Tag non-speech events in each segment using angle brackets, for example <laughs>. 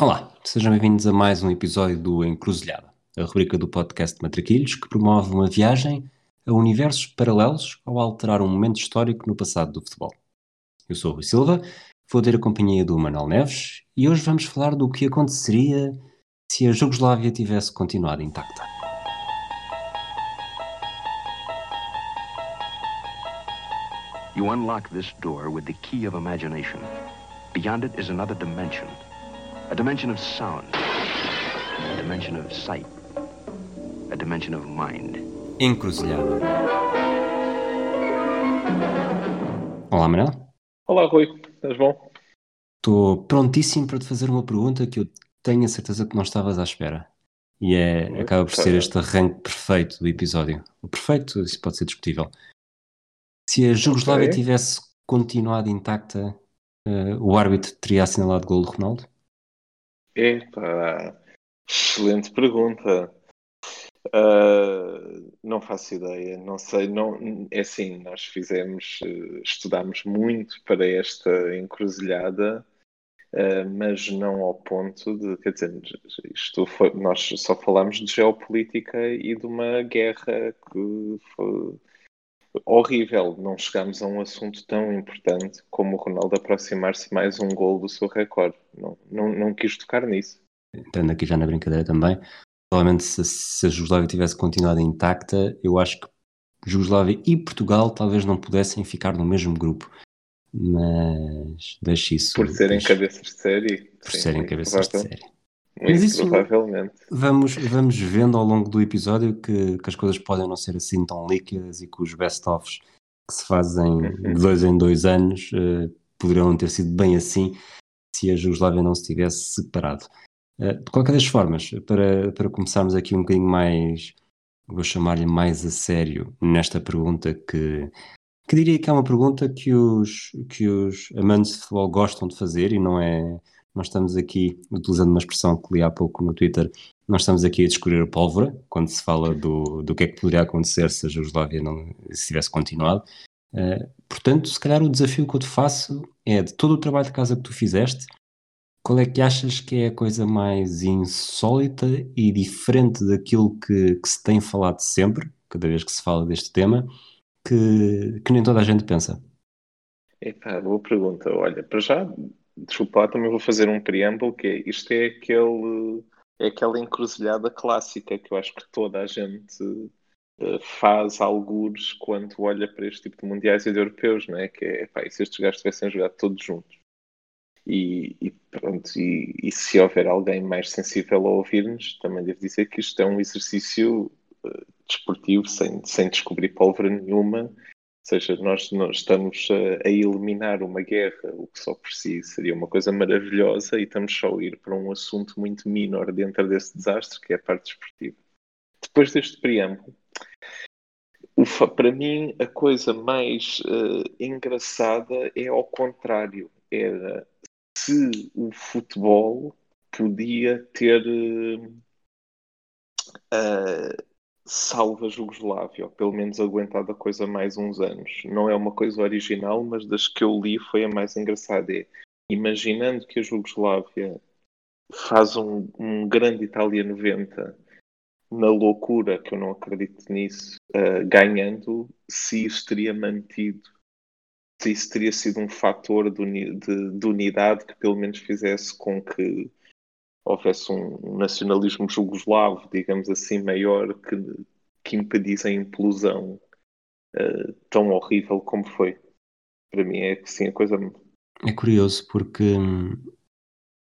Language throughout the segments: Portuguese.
Olá, sejam bem-vindos a mais um episódio do Encruzilhada, a rubrica do podcast Matraquilhos que promove uma viagem a universos paralelos ao alterar um momento histórico no passado do futebol. Eu sou o Rui Silva, vou ter a companhia do Manuel Neves e hoje vamos falar do que aconteceria se a Jugoslávia tivesse continuado intacta. You unlock this door with the key of imagination. Beyond it is another dimension. A dimension of sound. A dimension of sight. A dimension of mind. Encruzilhada. Olá, Manuel. Olá, Rui. Estás bom? Estou prontíssimo para te fazer uma pergunta que eu tenho a certeza que não estavas à espera. E é, acaba por ser este arranque perfeito do episódio. O perfeito, isso pode ser discutível. Se a Jugoslávia Ok. tivesse continuado intacta, eh, o árbitro teria assinalado gol de Ronaldo? Excelente pergunta. Ah, não faço ideia, não sei, não, é assim, nós fizemos, eh, estudámos muito para esta encruzilhada, ah, mas não ao ponto de, quer dizer, isto foi, nós só falámos de geopolítica e de uma guerra que foi horrível, não chegámos a um assunto tão importante como o Ronaldo aproximar-se mais um gol do seu recorde, não, não, não quis tocar nisso. Entrando aqui já na brincadeira também, provavelmente se, se a Jugoslávia tivesse continuado intacta, eu acho que Jugoslávia e Portugal talvez não pudessem ficar no mesmo grupo. Mas deixe isso. Por serem deixe- cabeças de série. por serem cabeças de série. Muito Mas isso- provavelmente. Vamos, vamos vendo ao longo do episódio que, que as coisas podem não ser assim tão líquidas e que os best-ofs que se fazem Uhum. de dois em dois anos eh, poderão ter sido bem assim se a Jugoslávia não se tivesse separado. Eh, de qualquer das formas, para, para começarmos aqui um bocadinho mais, vou chamar-lhe mais a sério nesta pergunta que, que diria que é uma pergunta que os, que os amantes de futebol gostam de fazer e não é. Nós estamos aqui, utilizando uma expressão que li há pouco no Twitter, nós estamos aqui a descobrir a pólvora quando se fala do, do que é que poderia acontecer se a Jugoslávia não se tivesse continuado. Eh, portanto, se calhar o desafio que eu te faço é de todo o trabalho de casa que tu fizeste, qual é que achas que é a coisa mais insólita e diferente daquilo que, que se tem falado sempre, cada vez que se fala deste tema, que, que nem toda a gente pensa? Epá, boa pergunta. Olha, para já, desculpa lá, também vou fazer um preâmbulo que é, isto é aquele, é aquela encruzilhada clássica que eu acho que toda a gente eh, faz algures quando olha para este tipo de mundiais e de europeus, não é? Que é, epá, e se estes gajos tivessem jogado todos juntos? E, e pronto, e, e se houver alguém mais sensível a ouvir-nos, também devo dizer que isto é um exercício eh, desportivo sem, sem descobrir pólvora nenhuma. Seja, nós, nós estamos a, a eliminar uma guerra, o que só por si seria uma coisa maravilhosa, e estamos só a ir para um assunto muito menor dentro desse desastre, que é a parte desportiva. Depois deste preâmbulo, para mim a coisa mais eh, engraçada é ao contrário. Era se o futebol podia ter eh, salvo a Jugoslávia, ou pelo menos aguentado a coisa mais uns anos. Não é uma coisa original, mas das que eu li foi a mais engraçada. É, imaginando que a Jugoslávia faz um, um grande Itália 90 na loucura, que eu não acredito nisso, eh, ganhando, se isso teria mantido, se isso teria sido um fator de, uni- de- de unidade que pelo menos fizesse com que houvesse um, nacionalismo jugoslavo, digamos assim, maior que, que impedisse a implosão eh, tão horrível como foi. Para mim é assim a coisa. É curioso porque, hum,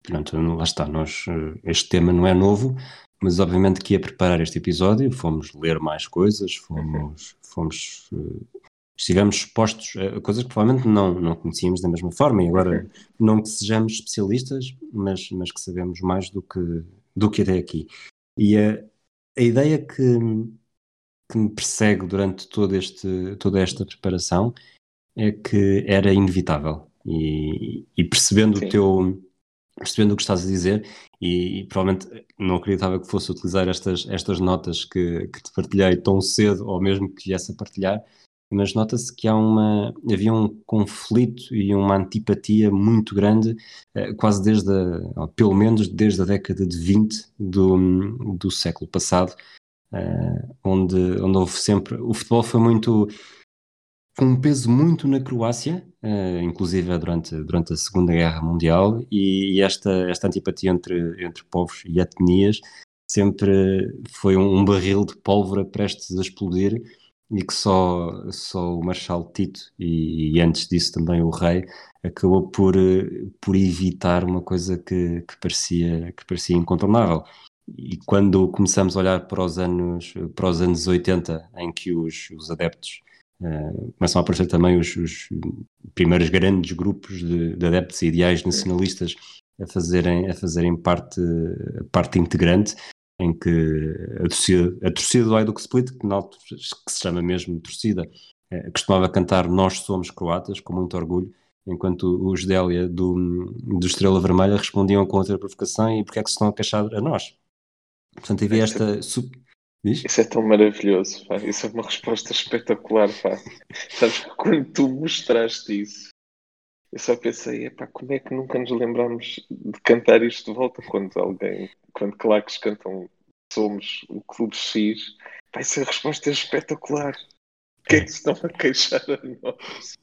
pronto, lá está, nós, eh, este tema não é novo, mas obviamente que ia preparar este episódio, fomos ler mais coisas, fomos, <laughs> fomos eh, estivemos expostos a coisas que provavelmente não, não conhecíamos da mesma forma, e agora não que sejamos especialistas, mas, mas que sabemos mais do que, do que até aqui. E a, a ideia que, que me persegue durante todo este, toda esta preparação é que era inevitável. E, e percebendo Sim. o teu percebendo o que estás a dizer e, e provavelmente não acreditava que fosse utilizar estas, estas notas que, que te partilhei tão cedo ou mesmo que viesse a partilhar mas nota-se que há uma, havia um conflito e uma antipatia muito grande, eh, quase desde, a, pelo menos desde a década de 20 do, do século passado, eh, onde, onde houve sempre, o futebol foi muito, com um peso muito na Croácia, uh, inclusive durante, durante a Segunda Guerra Mundial, e, esta, esta antipatia entre, entre povos e etnias sempre foi um, um, barril de pólvora prestes a explodir e que só, só o Marshal Tito e, e antes disso também o rei acabou por, por evitar uma coisa que, que, parecia, que parecia incontornável. E quando começamos a olhar para os anos, para os anos 80, em que os, os adeptos Uh, começam a aparecer também os, os primeiros grandes grupos de, de, adeptos ideais nacionalistas a fazerem, a fazerem parte, parte integrante, em que a torcida, a torcida do Hajduk Split, que, não, que se chama mesmo torcida, uh, costumava cantar Nós Somos Croatas, com muito orgulho, enquanto os Délia do, do Estrela Vermelha respondiam com outra provocação e porque é que se estão a queixar a nós? Portanto, havia esta... Diz? Isso é tão maravilhoso, pá. Isso é uma resposta espetacular, pá. Sabes que quando tu mostraste isso, eu só pensei, epá, como é que nunca nos lembramos de cantar isto de volta quando alguém, quando claques cantam Somos o Clube X? Pá, essa resposta é espetacular. O que é que se estão a queixar a nós?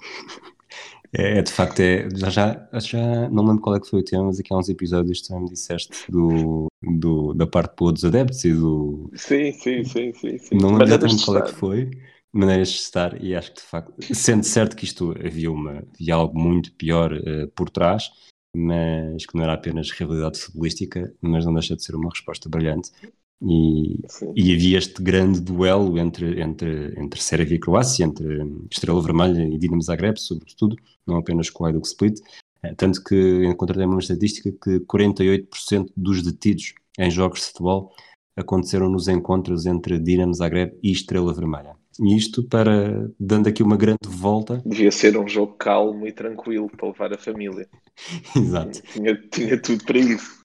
É, é, de facto, é, já, já, já não lembro qual é que foi o tema, mas aqui há uns episódios tu me disseste do, do, da parte boa dos adeptos e do. Sim, sim, sim, sim. sim. Não lembro exatamente qual é que foi, maneiras de estar, e acho que de facto, sendo certo que isto havia, uma, havia algo muito pior uh, por trás, mas que não era apenas realidade futebolística, mas não deixa de ser uma resposta brilhante. E, e, havia este grande duelo entre, entre, entre Sérvia e Croácia, entre Estrela Vermelha e Dinamo Zagreb, sobretudo, não apenas com o Hajduk Split, eh, tanto que encontrei uma estatística que 48% dos detidos em jogos de futebol aconteceram nos encontros entre Dinamo Zagreb e Estrela Vermelha. Isto para, dando aqui uma grande volta... Devia ser um jogo calmo e tranquilo para levar a família. <laughs> Exato. Tinha, tinha tudo para isso.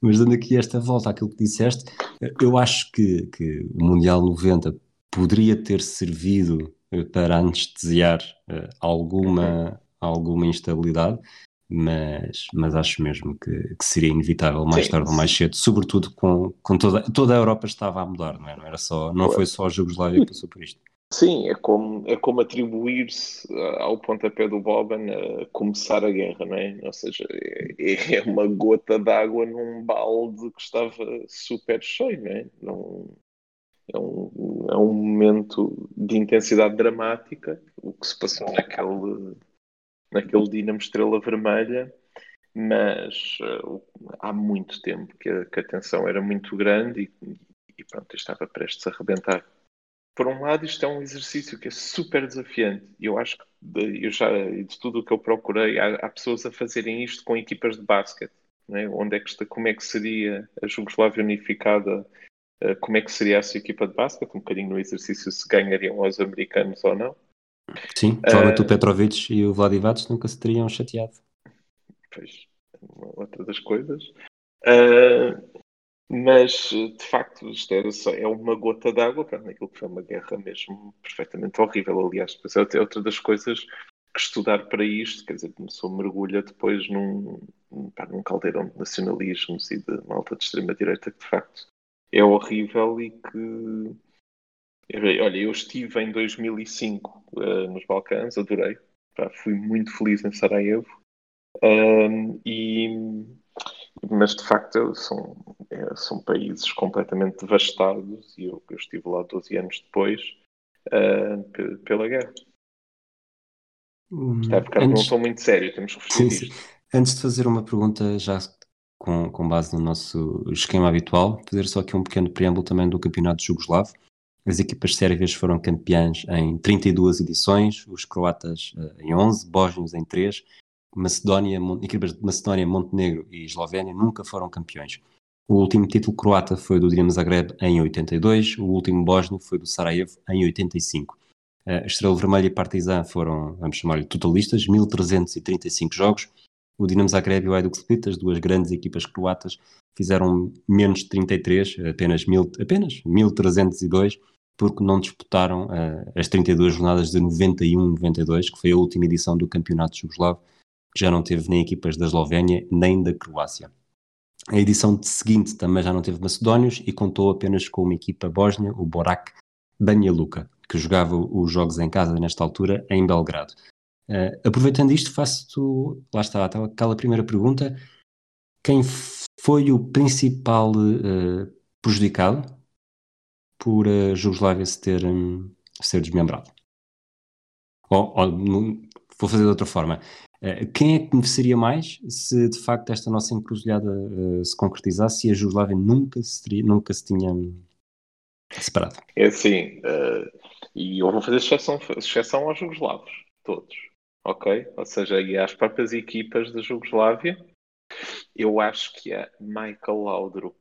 Mas dando aqui esta volta àquilo que disseste, eu acho que, que o Mundial 90 poderia ter servido eh, para anestesiar uh, alguma, alguma instabilidade, mas, mas acho mesmo que, que seria inevitável mais Sim. tarde ou mais cedo, sobretudo com, com toda, toda a Europa estava a mudar, não, é? não era só, não foi só a Jugoslávia que passou por isto. Sim, é como, é como atribuir-se ao pontapé do Boban a começar a guerra, não é? Ou seja, é, é uma gota d'água num balde que estava super cheio, não é? Não, é, um, é um momento de intensidade dramática, o que se passou naquele, naquele Dinamo Estrela Vermelha, mas uh, há muito tempo que a, que a tensão era muito grande e, e pronto, estava prestes a arrebentar por um lado, isto é um exercício que é super desafiante. Eu acho que, de, eu já, de tudo o que eu procurei, há, há pessoas a fazerem isto com equipas de basquete. Né? Onde é que está, como é que seria a Jugoslávia unificada? Uh, como é que seria a sua equipa de basquete? Um bocadinho no exercício se ganhariam aos americanos ou não. Sim, provavelmente uh, o Petrovic e o Vladivac nunca se teriam chateado. Pois, outra das coisas. Uh, mas, de facto, isto era só, é uma gota d'água para naquilo que foi uma guerra mesmo perfeitamente horrível. Aliás, depois é outra das coisas que estudar para isto, quer dizer, começou mergulha depois num, pá, num caldeirão de nacionalismos e de malta de extrema-direita que, de facto, é horrível e que... Olha, eu estive em 2005 uh, eh, nos Balcãs, adorei. Pá, fui muito feliz em Sarajevo. Um, e mas de facto são, é, são países completamente devastados e eu, eu, estive lá 12 anos depois uh, pela guerra. Hum, Está a ficar antes... muito sério, temos que sim, sim. Antes de fazer uma pergunta já com, com base no nosso esquema habitual, fazer só aqui um pequeno preâmbulo também do campeonato jugoslavo. As equipas sérvias foram campeãs em 32 edições, os croatas uh, em 11, bósnios em 3 Macedónia, equipas de Macedónia, Montenegro e Eslovénia nunca foram campeões. O último título croata foi do Dinamo Zagreb em 82, o último bósnio foi do Sarajevo em 85. A Estrela Vermelha e Partizan foram, vamos chamar-lhe, totalistas, 1335 jogos. O Dinamo Zagreb e o Hajduk Split, as duas grandes equipas croatas, fizeram menos de 33, apenas, mil, apenas 1302, porque não disputaram uh, as 32 jornadas de 91-92, que foi a última edição do Campeonato Jugoslavo, que já não teve nem equipas da Eslovénia nem da Croácia. A edição seguinte também já não teve macedónios e contou apenas com uma equipa bósnia, o Borac Banja Luka, que jogava os jogos em casa nesta altura em Belgrado. Uh, aproveitando isto, faço lá está, aquela primeira pergunta: quem foi o principal uh, prejudicado por a Jugoslávia se ter um, ser desmembrado? Ou, ou, vou fazer de outra forma: uh, quem é que beneficiaria mais se de facto esta nossa encruzilhada se concretizasse e a Jugoslávia nunca se, teria, nunca se tinha separado? É assim, e eu vou fazer exceção, exceção aos jugoslavos, todos ok? Ou seja, e às próprias equipas da Jugoslávia, eu acho que a Michael Laudrup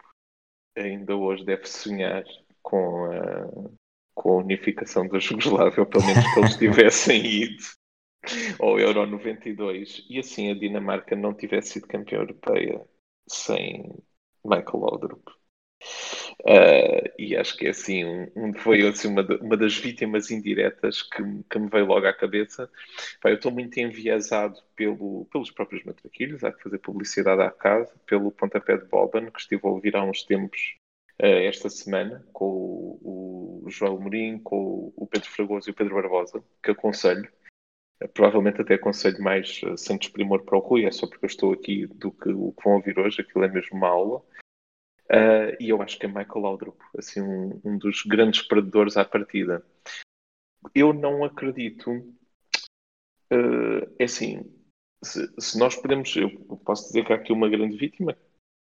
ainda hoje deve sonhar com a, com a unificação da Jugoslávia, ou pelo menos que eles <laughs> tivessem ido ao Euro 92 e assim a Dinamarca não tivesse sido campeã europeia sem Michael Laudrup. Uh, e acho que é assim, um, foi assim, uma, de, uma das vítimas indiretas que, que, me veio logo à cabeça. Pá, eu estou muito enviesado pelo, pelos próprios matraquilhos, há que fazer publicidade à casa, pelo pontapé de Boban, que estive a ouvir há uns tempos esta semana, com o, o João Mourinho, com o Pedro Fragoso e o Pedro Barbosa, que aconselho. Uh, provavelmente até aconselho mais sem desprimor para o Rui, é só porque eu estou aqui do que o que vão ouvir hoje, aquilo é mesmo uma aula. Uh, e eu acho que é Michael Laudrup, assim, um, um, dos grandes perdedores à partida. Eu não acredito. Uh, é assim, se, se, nós podemos, eu posso dizer que há aqui uma grande vítima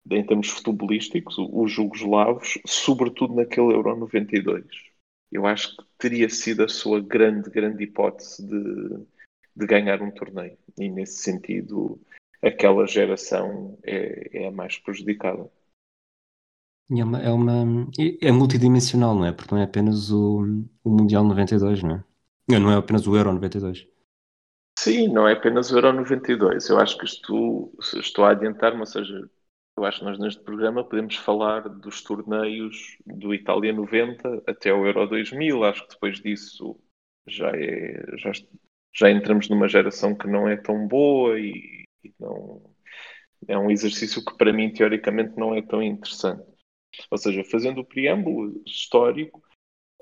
em termos futebolísticos, os jugoslavos, sobretudo naquele Euro 92. Eu acho que teria sido a sua grande, grande hipótese de, de ganhar um torneio. E nesse sentido, aquela geração é, é a mais prejudicada. É uma, é uma é multidimensional, não é? Porque não é apenas o, o Mundial 92, não é? Não é apenas o Euro 92. Sim, não é apenas o Euro 92. Eu acho que estou, estou a adiantar-me, ou seja, eu acho que nós neste programa podemos falar dos torneios do Itália 90 até o Euro 2000. Acho que depois disso já, é, já, já entramos numa geração que não é tão boa e, e não é um exercício que para mim teoricamente não é tão interessante. Ou seja, fazendo o preâmbulo histórico,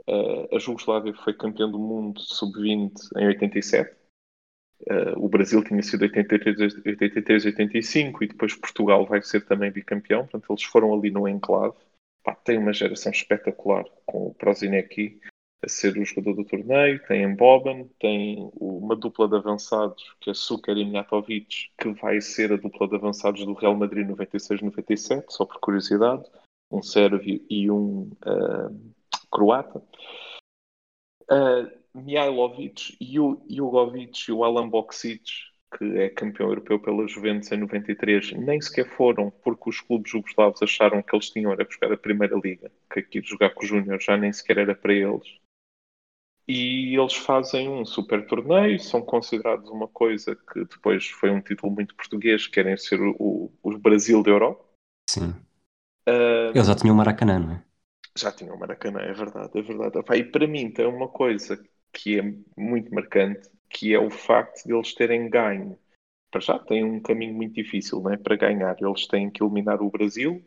uh, a Jugoslávia foi campeã do mundo sub-20 em 87. Uh, o Brasil tinha sido 83, 83, 85 e depois Portugal vai ser também bicampeão. Portanto, eles foram ali no enclave. Pá, tem uma geração espetacular com o Prozinecki a ser o jogador do torneio, tem Boban, tem uma dupla de avançados, que é Suker e Mijatovic, que vai ser a dupla de avançados do Real Madrid 96-97, só por curiosidade um sérvio e um uh, croata. Uh, Mihailovic, Jugovic e o Alan Boksic, que é campeão europeu pela Juventus em 93, nem sequer foram porque os clubes jugoslavos acharam que eles tinham era buscar a Primeira Liga, que aqui jogar com os Júnior já nem sequer era para eles. E eles fazem um super torneio, são considerados uma coisa que depois foi um título muito português, querem ser o, o Brasil da Europa. Sim. Uh, Eles já tinham o Maracanã, não é? Já tinham o Maracanã, é verdade, é verdade. E para mim tem uma coisa que é muito marcante, que é o facto de eles terem ganho. Para já tem um caminho muito difícil não é? para ganhar. Eles têm que eliminar o Brasil,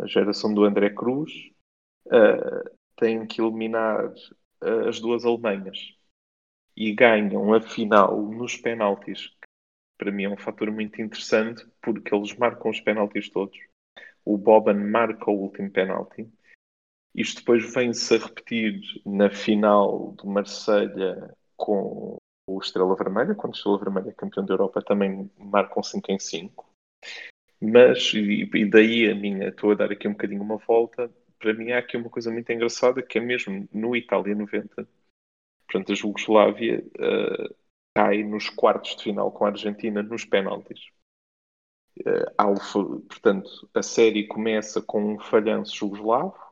a geração do André Cruz, uh, têm que eliminar uh, as duas Alemanhas e ganham a final nos penaltis. Para mim é um fator muito interessante porque eles marcam os penaltis todos o Boban marca o último penalti. Isto depois vem-se a repetir na final do Marselha com o Estrela Vermelha, quando o Estrela Vermelha é campeão da Europa, também marcam 5 em 5. Mas, e, daí a minha, estou a dar aqui um bocadinho uma volta, para mim há aqui uma coisa muito engraçada, que é mesmo no Itália 90, portanto a Jugoslávia uh, cai nos quartos de final com a Argentina nos penaltis. Uh, portanto, a série começa com um falhanço jugoslavo,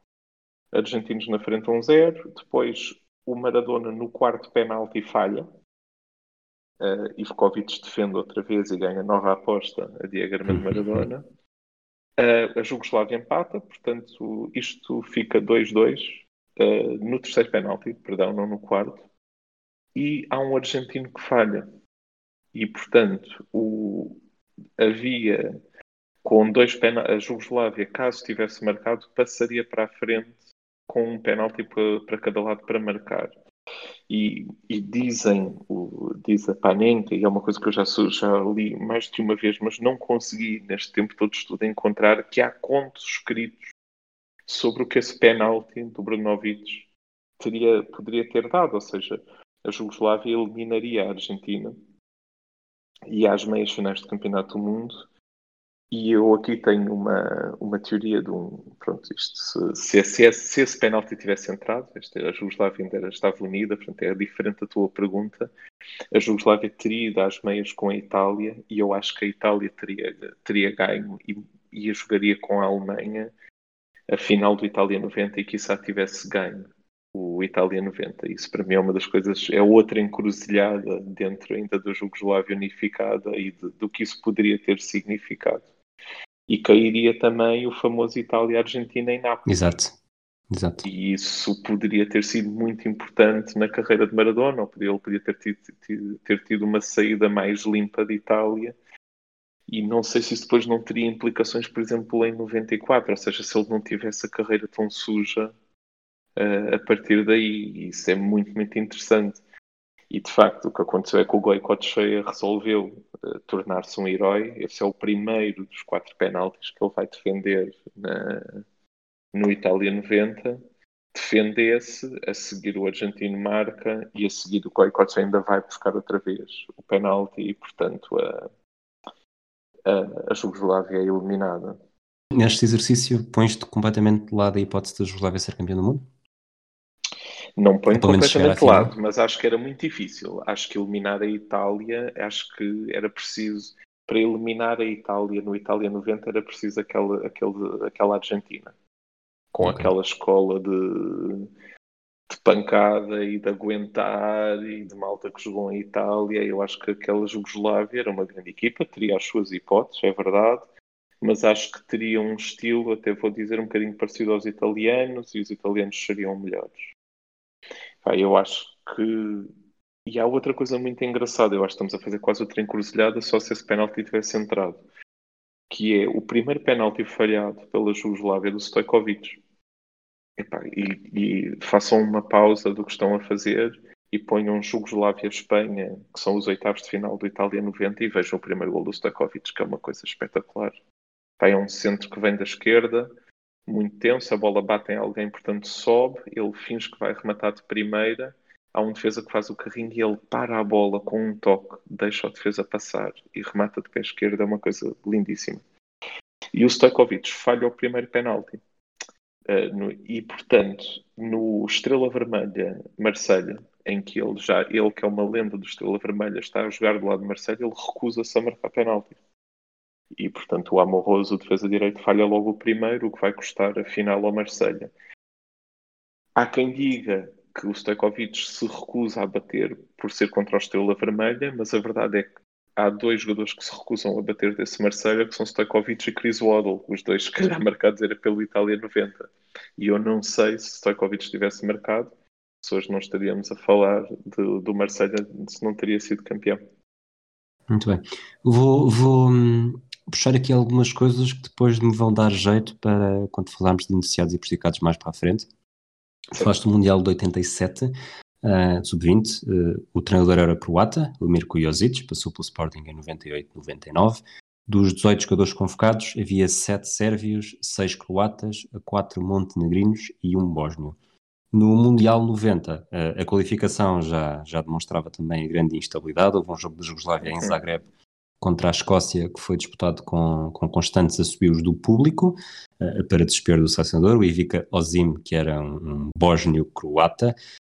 argentinos na frente 1-0, depois o Maradona no quarto penalti falha, uh, Ivkovic defende outra vez e ganha nova aposta a Diego Armando Maradona. Uh, a Jugoslávia empata, portanto, isto fica 2-2 uh, no terceiro penalti, perdão, não no quarto, e há um argentino que falha. E, portanto, o, havia com dois penaltis, a Jugoslávia, caso tivesse marcado, passaria para a frente com um penalti para, para cada lado para marcar. E, e, dizem, o, diz a Panenka, e é uma coisa que eu já, já li mais de uma vez, mas não consegui neste tempo todo de estudo encontrar, que há contos escritos sobre o que esse penalti do Brunovic teria, poderia ter dado, ou seja, a Jugoslávia eliminaria a Argentina e às meias finais do Campeonato do Mundo e eu aqui tenho uma, uma teoria de um. Pronto, isto, se, se, esse, se esse penalti tivesse entrado, este, a Jugoslávia ainda estava unida, portanto é diferente da tua pergunta. A Jugoslávia teria ido às meias com a Itália e eu acho que a Itália teria, teria ganho e, e jogaria com a Alemanha a final do Itália 90 e quizá tivesse ganho o Itália 90. Isso para mim é uma das coisas, é outra encruzilhada dentro ainda da Jugoslávia unificada e de, do que isso poderia ter significado e cairia também o famoso Itália-Argentina em Nápoles. Exato. Exato. E isso poderia ter sido muito importante na carreira de Maradona, ou ele poderia ter tido, ter tido uma saída mais limpa de Itália. E não sei se isso depois não teria implicações, por exemplo, em 94, ou seja, se ele não tivesse a carreira tão suja uh, a partir daí. Isso é muito, muito interessante. E de facto, o que aconteceu é que o Goicoechea resolveu uh, tornar-se um herói. Esse é o primeiro dos quatro penaltis que ele vai defender na, no Itália 90. Defende-se, a seguir o argentino marca e a seguir o Goicoechea ainda vai buscar outra vez o penalti e, portanto, a, a, a Jugoslávia é eliminada. Neste exercício, pões-te completamente de lado a hipótese da Jugoslávia ser campeã do mundo? Não ponho completamente de lado, mas acho que era muito difícil. Acho que eliminar a Itália, acho que era preciso, para eliminar a Itália no Itália 90, era preciso aquela, aquele, aquela Argentina. Com okay. aquela escola de, de pancada e de aguentar e de malta que jogou em Itália. Eu acho que aquela Jugoslávia era uma grande equipa, teria as suas hipóteses, é verdade, mas acho que teria um estilo, até vou dizer, um bocadinho parecido aos italianos e os italianos seriam melhores. Eu acho que. E há outra coisa muito engraçada, eu acho que estamos a fazer quase outra encruzilhada só se esse penalti tivesse entrado. Que é o primeiro penalti falhado pela Jugoslávia do Stojkovic. e, e façam uma pausa do que estão a fazer e ponham Jugoslávia-Espanha, que são os oitavos de final do Itália 90, e vejam o primeiro gol do Stojkovic, que é uma coisa espetacular. é um centro que vem da esquerda, muito tenso, a bola bate em alguém, portanto sobe, ele finge que vai rematar de primeira, há um defesa que faz o carrinho e ele para a bola com um toque, deixa o defesa passar e remata de pé esquerdo, é uma coisa lindíssima. E o Stojkovic falha o primeiro penalti. Uh, no, e portanto, no Estrela Vermelha Marselha, em que ele já, ele que é uma lenda do Estrela Vermelha, está a jogar do lado de Marselha, ele recusa-se a marcar penalti e, portanto, o Amoroso, o defesa direito, falha logo o primeiro, o que vai custar a final ao Marselha. Há quem diga que o Stojkovic se recusa a bater por ser contra o Estrela Vermelha, mas a verdade é que há dois jogadores que se recusam a bater desse Marselha, que são Stojkovic e Chris Waddle, os dois se calhar marcados era pelo Itália 90. E eu não sei se Stojkovic tivesse marcado, se hoje não estaríamos a falar de, do Marselha, se não teria sido campeão. Muito bem. Vou, vou, hum, puxar aqui algumas coisas que depois me vão dar jeito para quando falarmos de iniciados e prejudicados mais para a frente. Falaste do Mundial de 87, uh, sub-20, uh, o treinador era croata, o Mirko Josic, passou pelo Sporting em 98, 99. Dos 18 jogadores convocados, havia 7 sérvios, 6 croatas, 4 montenegrinos e um bósnio. No Mundial 90, uh, a qualificação já, já demonstrava também a grande instabilidade. Houve um jogo da Jugoslávia em Zagreb contra a Escócia, que foi disputado com, com constantes assobios do público, uh, para desespero do selecionador, o Ivica Ozim, que era um, um bósnio-croata.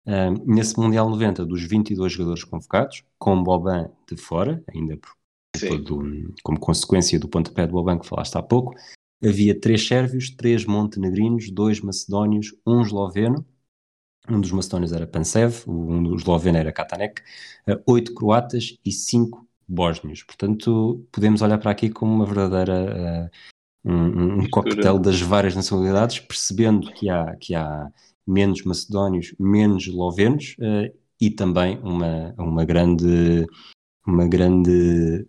Uh, nesse Mundial 90, dos 22 jogadores convocados, com Boban de fora, ainda por, todo, como consequência do pontapé de Boban que falaste há pouco, havia três sérvios, três montenegrinos, dois macedónios, um esloveno, um dos macedónios era Pansev, um dos esloveno era Katanek, uh, oito croatas e cinco bósnios. Portanto, podemos olhar para aqui como uma verdadeira uh, um, um coquetel das várias nacionalidades, percebendo que há, que há menos macedónios, menos eslovenos uh, e também uma, uma grande uma grande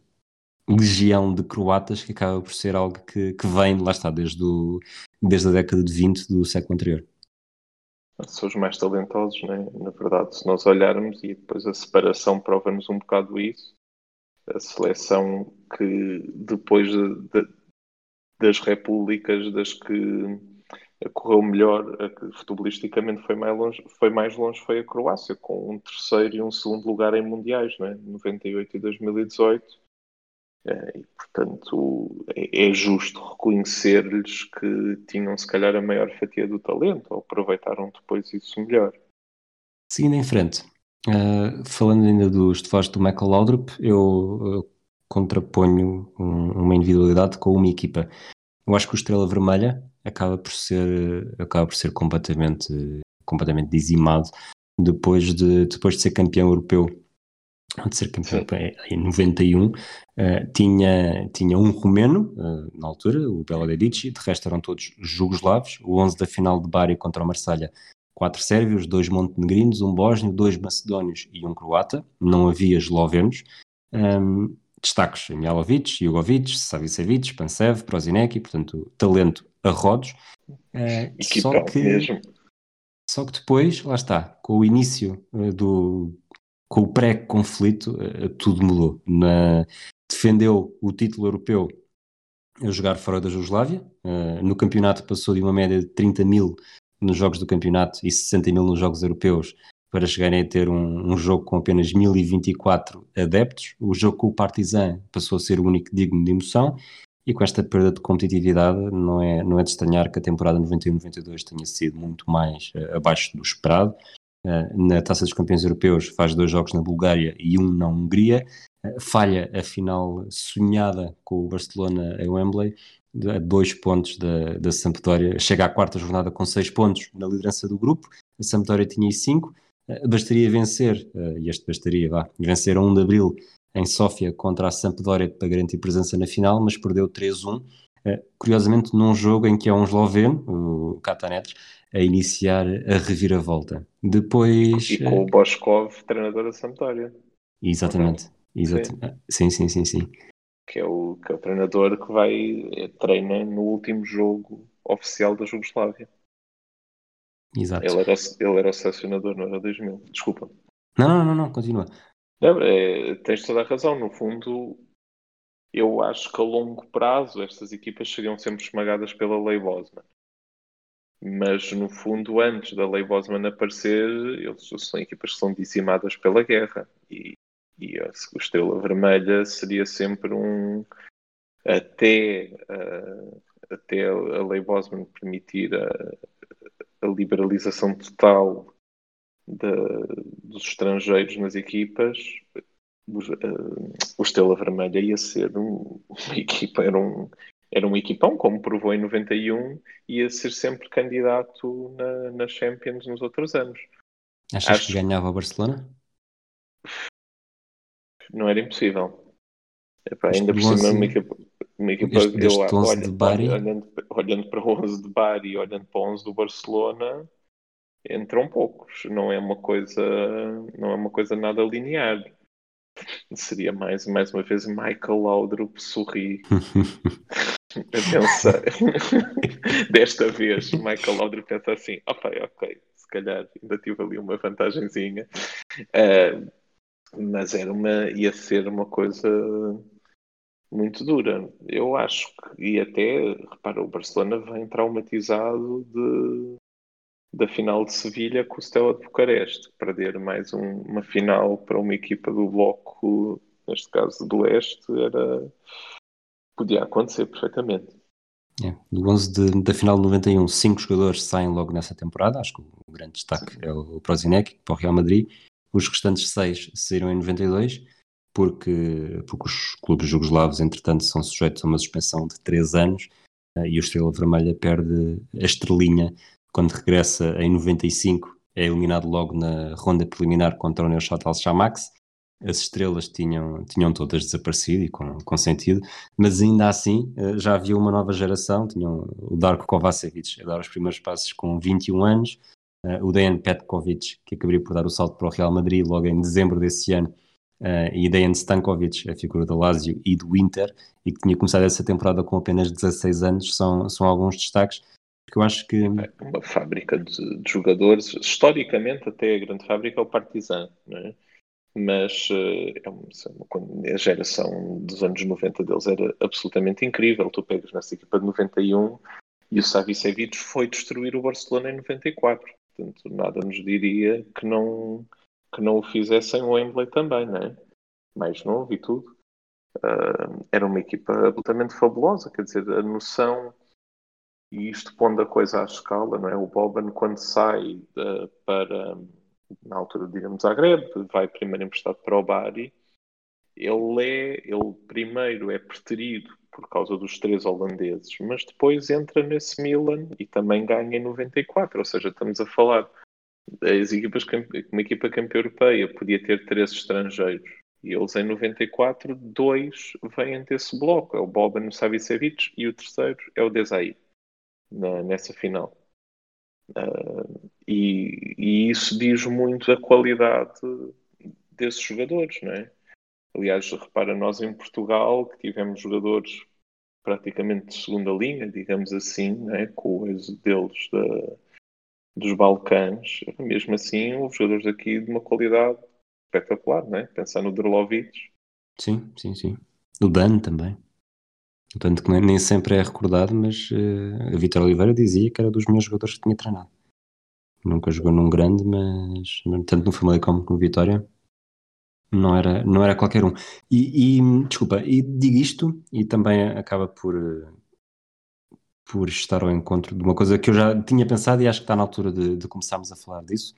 legião de croatas que acaba por ser algo que, que vem, lá está, desde, o, desde a década de 20 do século anterior. São os mais talentosos, né? na verdade, se nós olharmos, e depois a separação prova-nos um bocado isso, a seleção que depois de, de, das repúblicas, das que correu melhor, a que futebolisticamente foi mais longe, foi mais longe foi a Croácia, com um terceiro e um segundo lugar em mundiais, né? 98 e 2018 é, e, portanto, é, é justo reconhecer-lhes que tinham, se calhar, a maior fatia do talento, ou aproveitaram depois isso melhor. Seguindo em frente, uh, falando ainda dos tefós do Michael Laudrup, eu uh, contraponho um, uma individualidade com uma equipa. Eu acho que o Estrela Vermelha acaba por ser, acaba por ser completamente, completamente dizimado depois de, depois de ser campeão europeu. De ser campeão em 91, uh, eh, tinha, tinha um romeno, uh, na altura, o Bela Dedici, de resto eram todos jugoslavos, o 11 da final de Bari contra o Marselha, quatro sérvios, dois montenegrinos, um bósnio, dois macedónios e um croata, não havia eslovenos, um, destaques Mialovic, Jugovic, Savicevic, Pansev, Prozinecki, portanto, talento a rodos, uh, só que... Mesmo. Só que depois, lá está, com o início do, com o pré-conflito, uh, tudo mudou. Na, defendeu o título europeu a jogar fora da Jugoslávia. Uh, no campeonato passou de uma média de 30 mil nos jogos do campeonato e 60 mil nos jogos europeus para chegarem a ter um, um, jogo com apenas 1024 adeptos. O jogo com o Partizan passou a ser o único digno de emoção e com esta perda de competitividade não é, não é de estranhar que a temporada 91-92 tenha sido muito mais uh, abaixo do esperado. Eh, na Taça dos Campeões Europeus, faz dois jogos na Bulgária e um na Hungria, eh, falha a final sonhada com o Barcelona em Wembley, a dois pontos da, da Sampdoria, chega à quarta jornada com seis pontos na liderança do grupo, a Sampdoria tinha cinco, eh, bastaria vencer, e este bastaria, vá, vencer a 1 de Abril em Sófia contra a Sampdoria para garantir presença na final, mas perdeu 3-1, curiosamente num jogo em que é um esloveno, o Katanetes, a iniciar a reviravolta. Depois. E com o eh, Boskov, treinador da Sampdoria. Exatamente. exatamente. Sim. sim, sim, sim, sim. Que é, o, que é o treinador que vai eh, treina no último jogo oficial da Jugoslávia. Exato. Ele era, ele era o selecionador, não era 2000. Desculpa. Não, não, não, não continua. Não, é, tens toda a razão. No fundo, eu acho que a longo prazo estas equipas seriam sempre esmagadas pela lei Bosman mas no fundo, antes da Lei Bosman aparecer, eles são equipas que são dizimadas pela guerra e, e a Estrela Vermelha seria sempre um até, uh, até a Lei Bosman permitir a, a liberalização total de, dos estrangeiros nas equipas, o, uh, o Estrela Vermelha ia ser um, uma equipa, era um, era um equipão, como provou em 91, ia ser sempre candidato na, na Champions nos outros anos. Achas Acho... que ganhava o Barcelona? Não era impossível. Epá, ainda por cima, uma equipa, uma equipa este, este eu, olha, de Bari... olhando, olhando, para o 11 de Bari e olhando para o 11 do Barcelona, entram poucos. Não é uma coisa, não é uma coisa nada linear. Seria mais, mais uma vez Michael Laudrup sorri <laughs> a pensar. <laughs> Desta vez, Michael Laudrup pensa assim: ok, ok, se calhar ainda tive ali uma vantagenzinha. Uh, mas era uma, ia ser uma coisa muito dura. Eu acho que, e até, repara, o Barcelona vem traumatizado de, da final de Sevilha com o Stella de Bucareste. Perder mais um, uma final para uma equipa do bloco, neste caso do leste, era podia acontecer perfeitamente. É, do 11 de, da final de 91, cinco jogadores saem logo nessa temporada. Acho que o grande destaque Sim. é o Prozinec para o Real Madrid. Os restantes seis saíram em 92, porque, porque os clubes jugoslavos, entretanto, são sujeitos a uma suspensão de três anos eh, e o Estrela Vermelha perde a estrelinha quando regressa em 95. É eliminado logo na ronda preliminar contra o Neuchâtel Xamax as estrelas tinham, tinham todas desaparecido e com, com sentido, mas ainda assim eh, já havia uma nova geração, tinham o Darko Kovacevic a dar os primeiros passos com 21 anos, uh, o Dejan Petkovic, que acabaria por dar o salto para o Real Madrid logo em dezembro desse ano, uh, e Dejan Stankovic, a figura do Lazio e do Inter, e que tinha começado essa temporada com apenas 16 anos, são, são alguns destaques. Porque eu acho que. É uma fábrica de, de jogadores, historicamente, até a grande fábrica é o Partizan, não é? mas uh, é uma, a geração dos anos 90 deles era absolutamente incrível. Tu pegas nessa equipa de 91 e o Savicevic foi destruir o Barcelona em 94. Portanto, nada nos diria que não, que não o fizessem o Wembley também, não é? Mais novo e tudo. Uh, era uma equipa absolutamente fabulosa, quer dizer, a noção, e isto pondo a coisa à escala, não é? O Boban, quando sai uh, para na altura digamos Zagreb, vai primeiro emprestado para o Bari. Ele é, ele primeiro é preterido por causa dos três holandeses, mas depois entra nesse Milan e também ganha em 94, ou seja, estamos a falar das equipas, uma equipa campeã europeia podia ter três estrangeiros e eles em 94, dois vêm desse bloco, é o Boban Savicevic e o terceiro é o Desai nessa final. Uh, e, e, isso diz muito a qualidade desses jogadores, não é? Aliás, repara, nós em Portugal que tivemos jogadores praticamente de segunda linha, digamos assim, né, com o êxito deles da, dos Balcãs, mesmo assim, houve jogadores aqui de uma qualidade espetacular, né? Pensar no Drolovic. Sim, sim, sim. O Dan também. Tanto que nem sempre é recordado, mas uh, a Vitor Oliveira dizia que era dos meus jogadores que tinha treinado. Nunca jogou num grande, mas tanto no Famalicão como no Vitória não era, não era qualquer um. E, e, desculpa, e digo isto e também acaba por, por estar ao encontro de uma coisa que eu já tinha pensado e acho que está na altura de, de começarmos a falar disso,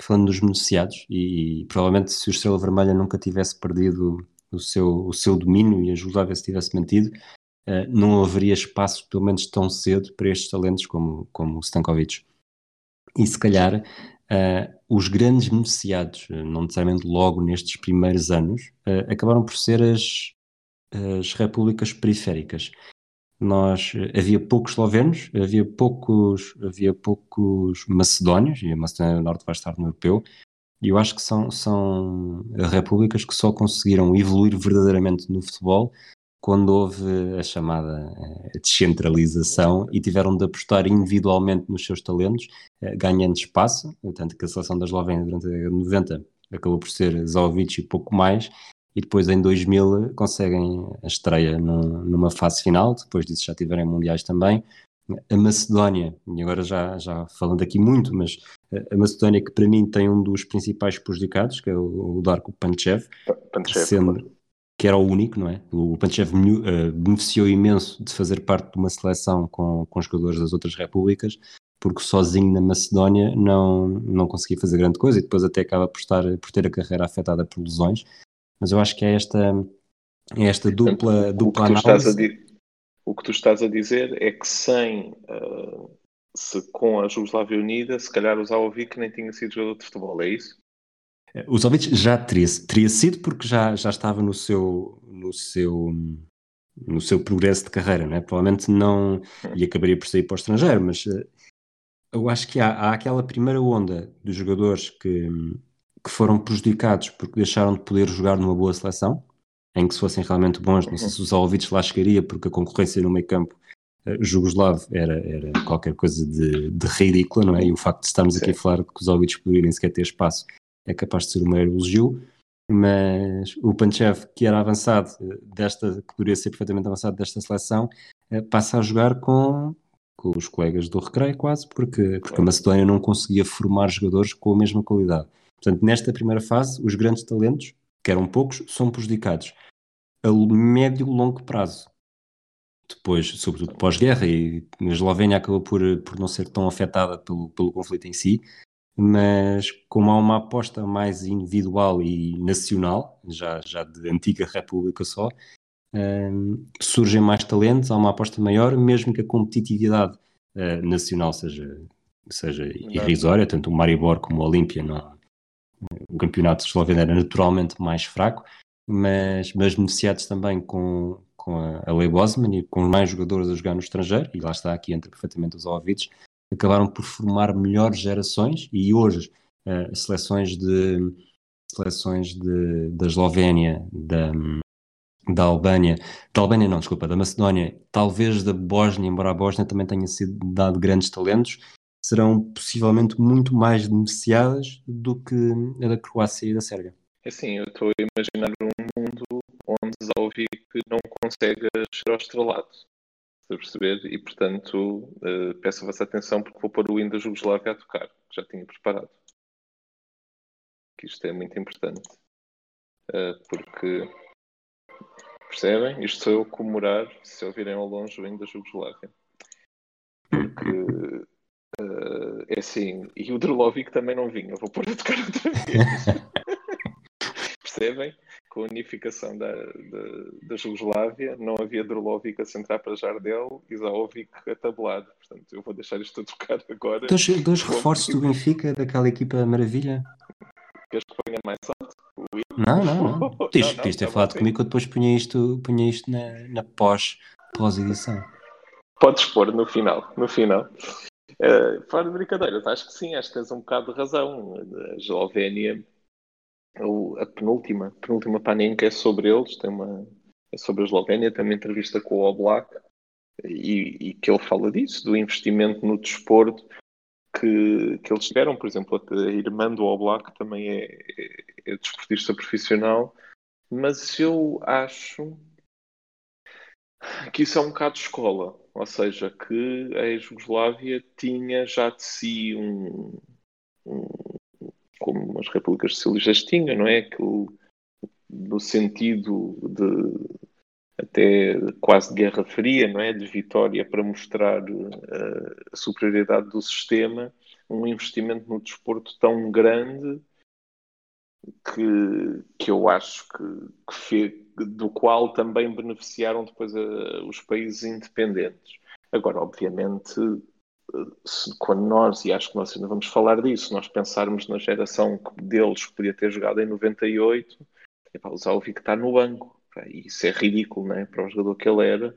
falando dos beneficiados, e, e provavelmente se o Estrela Vermelha nunca tivesse perdido o seu, o seu domínio e a Jugoslávia se tivesse mantido, uh, não haveria espaço, pelo menos tão cedo, para estes talentos como, como o Stankovic. E se calhar uh, os grandes beneficiados, uh, não necessariamente logo nestes primeiros anos, acabaram por ser as, as repúblicas periféricas. Nós, havia poucos eslovenos, havia poucos, havia poucos macedónios, e a Macedónia do Norte vai estar no europeu, e eu acho que são, são repúblicas que só conseguiram evoluir verdadeiramente no futebol quando houve a chamada eh, descentralização e tiveram de apostar individualmente nos seus talentos, eh, ganhando espaço, tanto que a seleção da Eslovénia durante a década de 90 acabou por ser Zovic e pouco mais, e depois em 2000 conseguem a estreia num, numa fase final, depois disso já tiverem mundiais também. A Macedónia, e agora já, já falando aqui muito, mas a Macedónia que para mim tem um dos principais prejudicados, que é o, o Darko Panchev, Panchev sendo, que era o único, não é? O Panchev uh, beneficiou imenso de fazer parte de uma seleção com, com jogadores das outras repúblicas, porque sozinho na Macedónia não, não conseguia fazer grande coisa e depois até acaba por, estar, por ter a carreira afetada por lesões. Mas eu acho que é esta, é esta dupla, dupla o análise. o que tu estás a dizer é que sem, uh, se com a Jugoslávia Unida, se calhar o Zalovic nem tinha sido jogador de futebol, é isso? O Zovic já teria, teria sido porque já, já estava no seu, no seu no seu progresso de carreira, não é? Provavelmente não e acabaria por sair para o estrangeiro, mas uh, eu acho que há, há, aquela primeira onda dos jogadores que, que foram prejudicados porque deixaram de poder jogar numa boa seleção, em que se fossem realmente bons, não sei se o Zalovic lá chegaria porque a concorrência no meio campo uh, jugoslavo era, era qualquer coisa de, de ridícula, não é? E o facto de estarmos Sim. aqui a falar que os Zalovic poderiam nem sequer ter espaço é capaz de ser o maior elogio, mas o Panchev, que era avançado desta, que poderia ser perfeitamente avançado desta seleção, eh, passa a jogar com, com os colegas do recreio quase, porque, porque a Macedónia não conseguia formar jogadores com a mesma qualidade. Portanto, nesta primeira fase, os grandes talentos, que eram poucos, são prejudicados a médio e longo prazo. Depois, sobretudo pós-guerra, e a Eslovénia acabou por, por não ser tão afetada pelo, pelo conflito em si, mas como há uma aposta mais individual e nacional, já, já de antiga república só, um, surgem mais talentos, há uma aposta maior, mesmo que a competitividade uh, nacional seja, seja irrisória, tanto o Maribor como o Olímpia, não, o campeonato esloveno era naturalmente mais fraco, mas, mas beneficiados também com, com a, a Lei Bosman e com mais jogadores a jogar no estrangeiro, e lá está, aqui entra perfeitamente os ouvidos, acabaram por formar melhores gerações e hoje uh, seleções de seleções de, da Eslovénia, da, da Albânia, da Albânia não, desculpa, da Macedónia, talvez da Bósnia, embora a Bósnia também tenha sido dado grandes talentos, serão possivelmente muito mais beneficiadas do que a da Croácia e da Sérvia. Assim, eu estou a imaginar um mundo onde Zalvik não consegue chegar ao estrelado. a perceber? E, portanto, uh, peço a vossa atenção porque vou pôr o da Jugoslávia a tocar, que já tinha preparado. Que isto é muito importante. Uh, porque, percebem? Isto sou eu comemorar se ouvirem ao longe o da Jugoslávia. Porque Uh, é assim, e o Drolovic também não vinha, vou pôr a tocar outra vez. <laughs> Percebem? Com a unificação da, da, da Jugoslávia, não havia Drolovic a centrar para Jardel e Zaovic a tabelado. Portanto, eu vou deixar isto a tocar agora. Dois, dois reforços do Benfica, daquela equipa maravilha. Queres que ponha mais alto? Não, não, não. <laughs> Tens de ter falado comigo que eu depois punha isto, punha isto na, na pós, pós-edição. Podes pôr no final, no final. Uh, fora de brincadeiras, acho que sim, acho que tens um bocado de razão. A Eslovénia, a penúltima, a penúltima panenka é sobre eles, tem uma, é sobre a Eslovénia, tem uma entrevista com o Oblak e, e que ele fala disso, do investimento no desporto que, que eles tiveram, por exemplo, a irmã do Oblak também é, é, é desportista profissional, mas eu acho que isso é um bocado escola, ou seja, que a Jugoslávia tinha já de si um como as repúblicas socialistas tinham, não é? Que no sentido de até quase de guerra fria, não é? De vitória para mostrar uh, a superioridade do sistema, um investimento no desporto tão grande que, que eu acho que, que fez, do qual também beneficiaram depois a, os países independentes. Agora, obviamente, quando nós, e acho que nós ainda vamos falar disso, nós pensarmos na geração deles que podia ter jogado em 98, é para usar o que está no banco. Isso é ridículo né, para o jogador que ele era.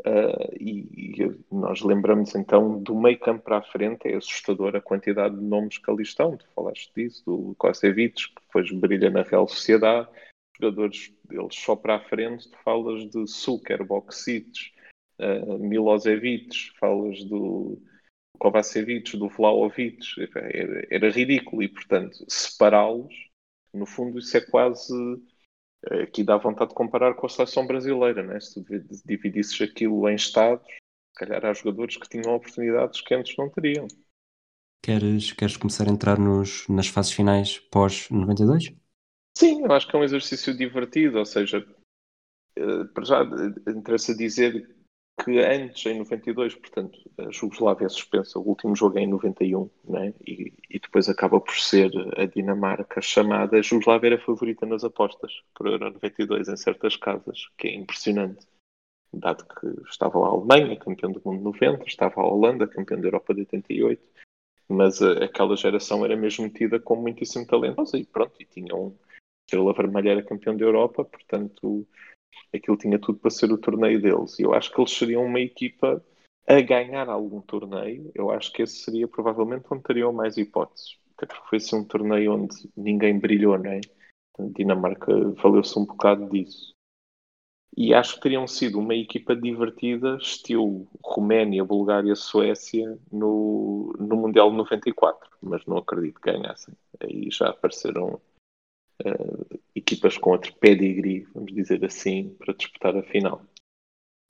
Uh, e, e, nós lembramos então do meio campo para a frente, é assustador a quantidade de nomes que ali estão. Tu falaste disso, do Kosevic, que depois brilha na Real Sociedade, jogadores deles só para a frente, tu falas de Suker, Boksic, uh, Milosevic, falas do Kovacevic, do Vlaovic, era, era ridículo e, portanto, separá-los, no fundo, isso é quase aqui dá vontade de comparar com a seleção brasileira, né? se tu dividisses aquilo em estados, se calhar há jogadores que tinham oportunidades que antes não teriam. Queres, queres começar a entrar nos, nas fases finais pós-92? Sim, eu acho que é um exercício divertido, ou seja, eh, para já eh, interessa dizer que antes, em 92, portanto, a Jugoslávia é suspensa, o último jogo é em 91, né? e, e depois acaba por ser a Dinamarca chamada. A Jugoslávia era favorita nas apostas para o Euro 92 em certas casas, que é impressionante. Dado que estava a Alemanha, campeão do mundo 90, estava a Holanda, campeão da Europa de 88, mas a, aquela geração era mesmo tida como muitíssimo talentosa e pronto, e tinha um Estrela Vermelha era campeão da Europa, portanto aquilo tinha tudo para ser o torneio deles. E eu acho que eles seriam uma equipa a ganhar algum torneio. Eu acho que esse seria provavelmente onde teriam mais hipóteses. Até porque foi assim um torneio onde ninguém brilhou, não é? A Dinamarca valeu-se um bocado disso. E acho que teriam sido uma equipa divertida, estilo Roménia, Bulgária, Suécia, no, no Mundial 94. Mas não acredito que ganhassem. Aí já apareceram uh, equipas com outro pedigree, vamos dizer assim, para disputar a final.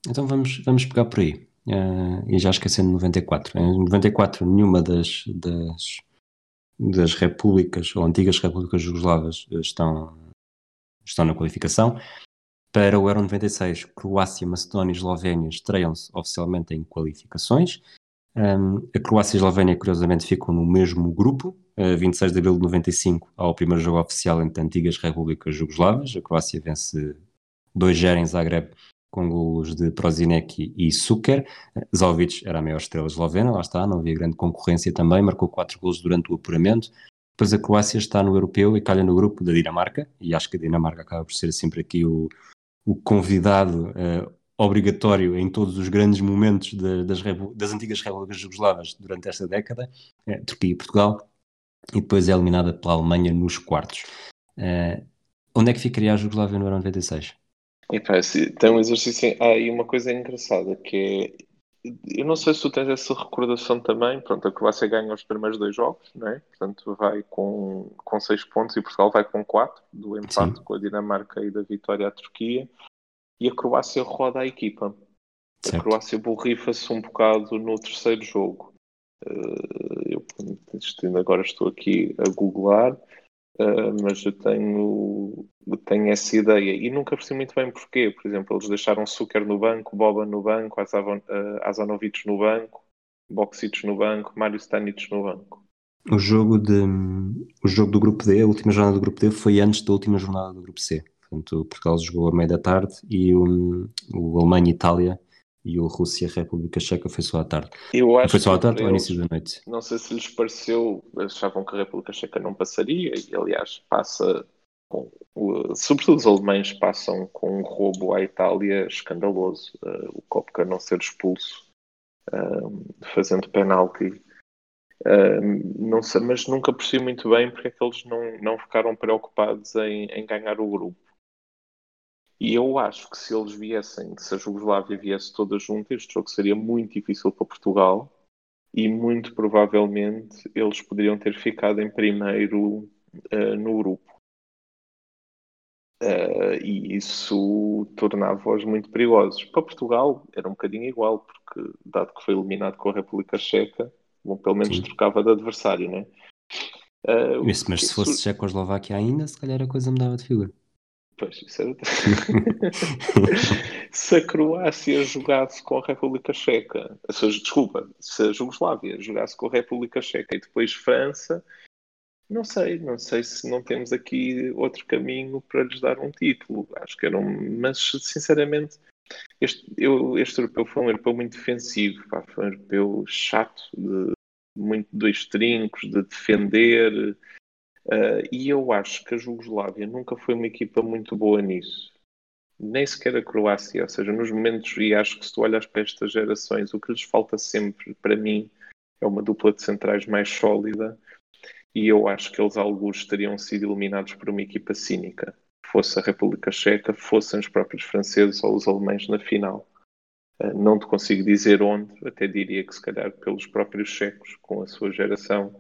Então vamos, vamos pegar por aí. Uh, e já esquecendo 94. Em 94, nenhuma das, das, das repúblicas ou antigas repúblicas jugoslavas estão, estão na qualificação. Para o Euro 96, Croácia, Macedónia e Eslovénia estreiam-se oficialmente em qualificações. Um, a Croácia e a Eslovénia, curiosamente, ficam no mesmo grupo. Uh, 26 de abril de 95, ao primeiro jogo oficial entre antigas repúblicas jugoslavas. A Croácia vence 2-0 em Zagreb com golos de Prozinecki e Suker. Zovic era a maior estrela eslovena, lá está, não havia grande concorrência também, marcou 4 golos durante o apuramento. Depois a Croácia está no europeu e calha no grupo da Dinamarca, e acho que a Dinamarca acaba por ser sempre aqui o, o convidado uh, obrigatório em todos os grandes momentos de, das, das, antigas repúblicas jugoslavas durante esta década, é, Turquia e Portugal, e depois é eliminada pela Alemanha nos quartos. Uh, onde é que ficaria a Jugoslávia no Euro 96? E parece, tem um exercício. Ah, e uma coisa engraçada que é. Eu não sei se tu tens essa recordação também. Pronto, a Croácia ganha os primeiros dois jogos, não é? Portanto, vai com, com seis pontos e Portugal vai com quatro, do empate Sim. com a Dinamarca e da vitória à Turquia. E a Croácia roda a equipa. Certo. A Croácia borrifa-se um bocado no terceiro jogo. Uh, eu agora estou aqui a googlar. Uh, mas eu tenho, tenho essa ideia e nunca percebi muito bem porquê. Por exemplo, eles deixaram Suker no banco, Boba no banco, Azanovic no banco, Boxic no banco, Mário Stanic no banco. O jogo, de, o jogo do grupo D, a última jornada do grupo D foi antes da última jornada do grupo C. Portanto, Portugal jogou a meia da tarde e o, o Alemanha-Itália e o Rússia-República Checa foi só à tarde. Eu acho foi só à tarde ou início da noite? Não sei se lhes pareceu, achavam que a República Checa não passaria e aliás passa, com, sobretudo os alemães passam com um roubo à Itália escandaloso. Uh, o Kopka não ser expulso, uh, fazendo penalti. Uh, não sei, mas nunca percebi muito bem porque é que eles não, não ficaram preocupados em, em ganhar o grupo. E eu acho que se eles viessem, se a Jugoslávia viesse toda junta, este jogo seria muito difícil para Portugal e muito provavelmente eles poderiam ter ficado em primeiro uh, no grupo. Uh, e isso tornava-os muito perigosos. Para Portugal era um bocadinho igual, porque dado que foi eliminado com a República Checa, bom, pelo menos Sim. trocava de adversário, né? Uh, isso, mas se fosse Checoslováquia ainda, se calhar a coisa mudava de figura. Pois, isso era... <laughs> se a Croácia jogasse com a República Checa, se, desculpa, se a Jugoslávia jogasse com a República Checa e depois França, não sei, não sei se não temos aqui outro caminho para lhes dar um título. Acho que era um. Mas, sinceramente, este, eu, este europeu foi um europeu muito defensivo, pá, foi um europeu chato, de muito dois trincos, de defender Uh, e eu acho que a Jugoslávia nunca foi uma equipa muito boa nisso. Nem sequer a Croácia. Ou seja, nos momentos, e acho que se tu olhas para estas gerações, o que lhes falta sempre, para mim, é uma dupla de centrais mais sólida. E eu acho que eles, alguns, teriam sido eliminados por uma equipa cínica. Fosse a República Checa, fossem os próprios franceses ou os alemães na final. Uh, não te consigo dizer onde, até diria que se calhar pelos próprios checos, com a sua geração,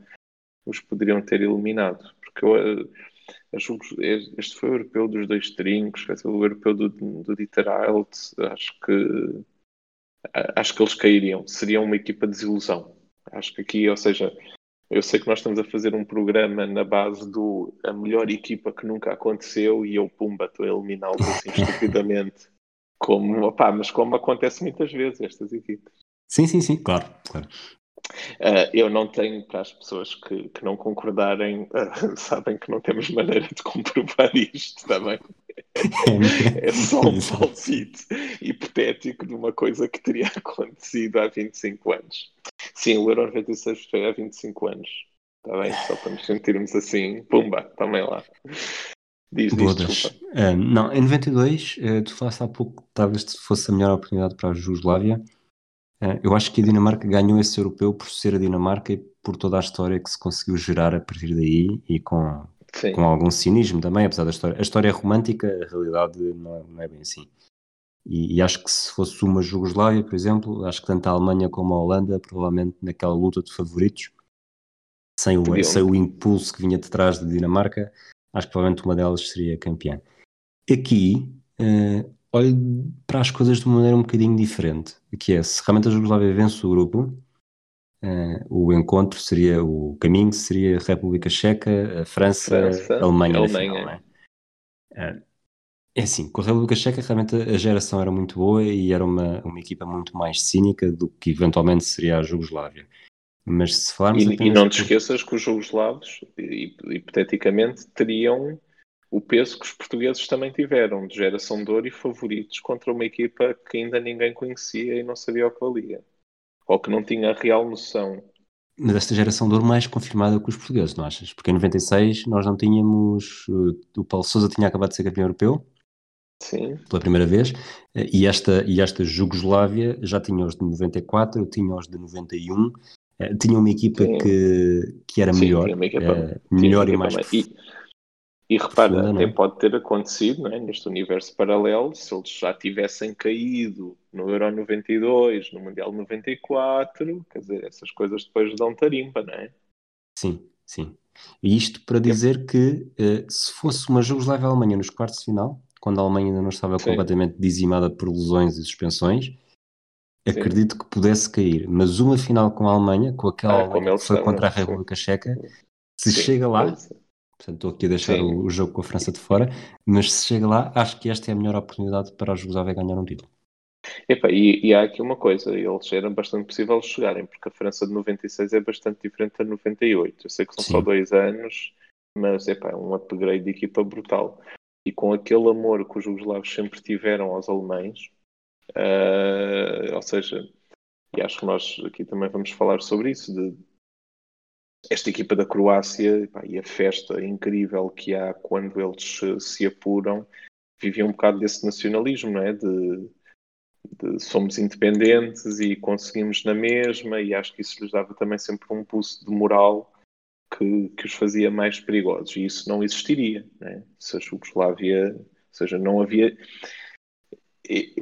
os poderiam ter eliminado porque eu, eh, este foi o europeu dos dois trincos, o europeu do, do Dieter Alt, acho que acho que eles cairiam, seriam uma equipa de desilusão. Acho que aqui, ou seja, eu sei que nós estamos a fazer um programa na base do a melhor equipa que nunca aconteceu e eu, pumba, estou a eliminá-los assim <laughs> estupidamente. Como, opá, mas como acontece muitas vezes estas equipas. Sim, sim, sim, claro, claro. Uh, eu não tenho, para as pessoas que, que não concordarem, uh, <laughs> sabem que não temos maneira de comprovar isto, está bem? é só um <laughs> palpite hipotético de uma coisa que teria <laughs> acontecido há 25 anos. Sim, o Euro 96 foi há 25 anos, está bem? Só para nos sentirmos assim, pumba, também lá. Diz, diz uh, não, em 92, tu falaste há pouco talvez fosse a melhor oportunidade para a Jugoslávia. É, eu acho que a Dinamarca ganhou esse europeu por ser a Dinamarca e por toda a história que se conseguiu gerar a partir daí e com, com algum cinismo também, apesar da história. A história é romântica, a realidade não, não é bem assim. E, e, acho que se fosse uma Jugoslávia, por exemplo, acho que tanto a Alemanha como a Holanda, provavelmente naquela luta de favoritos, sem o, sem o impulso que vinha de trás da Dinamarca, acho que provavelmente uma delas seria campeã. Aqui, uh, olho para as coisas de uma maneira um bocadinho diferente, que é, se realmente a Jugoslávia vence o grupo, uh, o encontro seria, o caminho seria a República Checa, a França, França a Alemanha, Alemanha. Final, é? Uh, é assim, com a República Checa realmente a geração era muito boa e era uma, uma equipa muito mais cínica do que eventualmente seria a Jugoslávia. Mas se falarmos e, e não te esqueças que os jugoslavos, hipoteticamente, teriam o peso que os portugueses também tiveram, de geração de ouro e favoritos contra uma equipa que ainda ninguém conhecia e não sabia o que valia, ou que não tinha real noção. Mas esta geração de ouro mais confirmada que os portugueses, não achas? Porque em 96 nós não tínhamos. O Paulo Sousa tinha acabado de ser campeão europeu, Sim. pela primeira vez, eh, e esta, e esta Jugoslávia já tinha os de 94, tinha os de 91, eh, tinha uma equipa Sim. que, que era Sim, melhor, equipa- eh, tinha melhor e mais E, e repara, até pode ter acontecido é? neste universo paralelo, se eles já tivessem caído no Euro 92, no Mundial 94, quer dizer, essas coisas depois dão tarimba, não é? Sim, sim. E isto para dizer que eh, se fosse uma Jugoslávia-Alemanha nos quartos de final, quando a Alemanha ainda não estava Sim. completamente dizimada por lesões e suspensões, Sim. acredito que pudesse cair. Mas uma final com a Alemanha, com aquela Ah, Alemanha que foi contra a. República Checa, se Sim, chega lá, portanto estou aqui a deixar o, o jogo com a França de fora, mas se chega lá, acho que esta é a melhor oportunidade para a Jugoslávia ganhar um título. Epá, e, e há aqui uma coisa, eles eram bastante possível chegarem, porque a França de 96 é bastante diferente da 98. Eu sei que são só Sim. dois anos, mas epá, é um upgrade de equipa brutal. E com aquele amor que os jugoslavos sempre tiveram aos alemães, ah, ou seja, e acho que nós aqui também vamos falar sobre isso, de esta equipa da Croácia epá, e a festa incrível que há quando eles se, apuram, viviam um bocado desse nacionalismo, não é? De, de somos independentes e conseguimos na mesma, e acho que isso lhes dava também sempre um pulso de moral que, que os fazia mais perigosos. E isso não existiria, né? se a Jugoslávia, ou seja, não havia,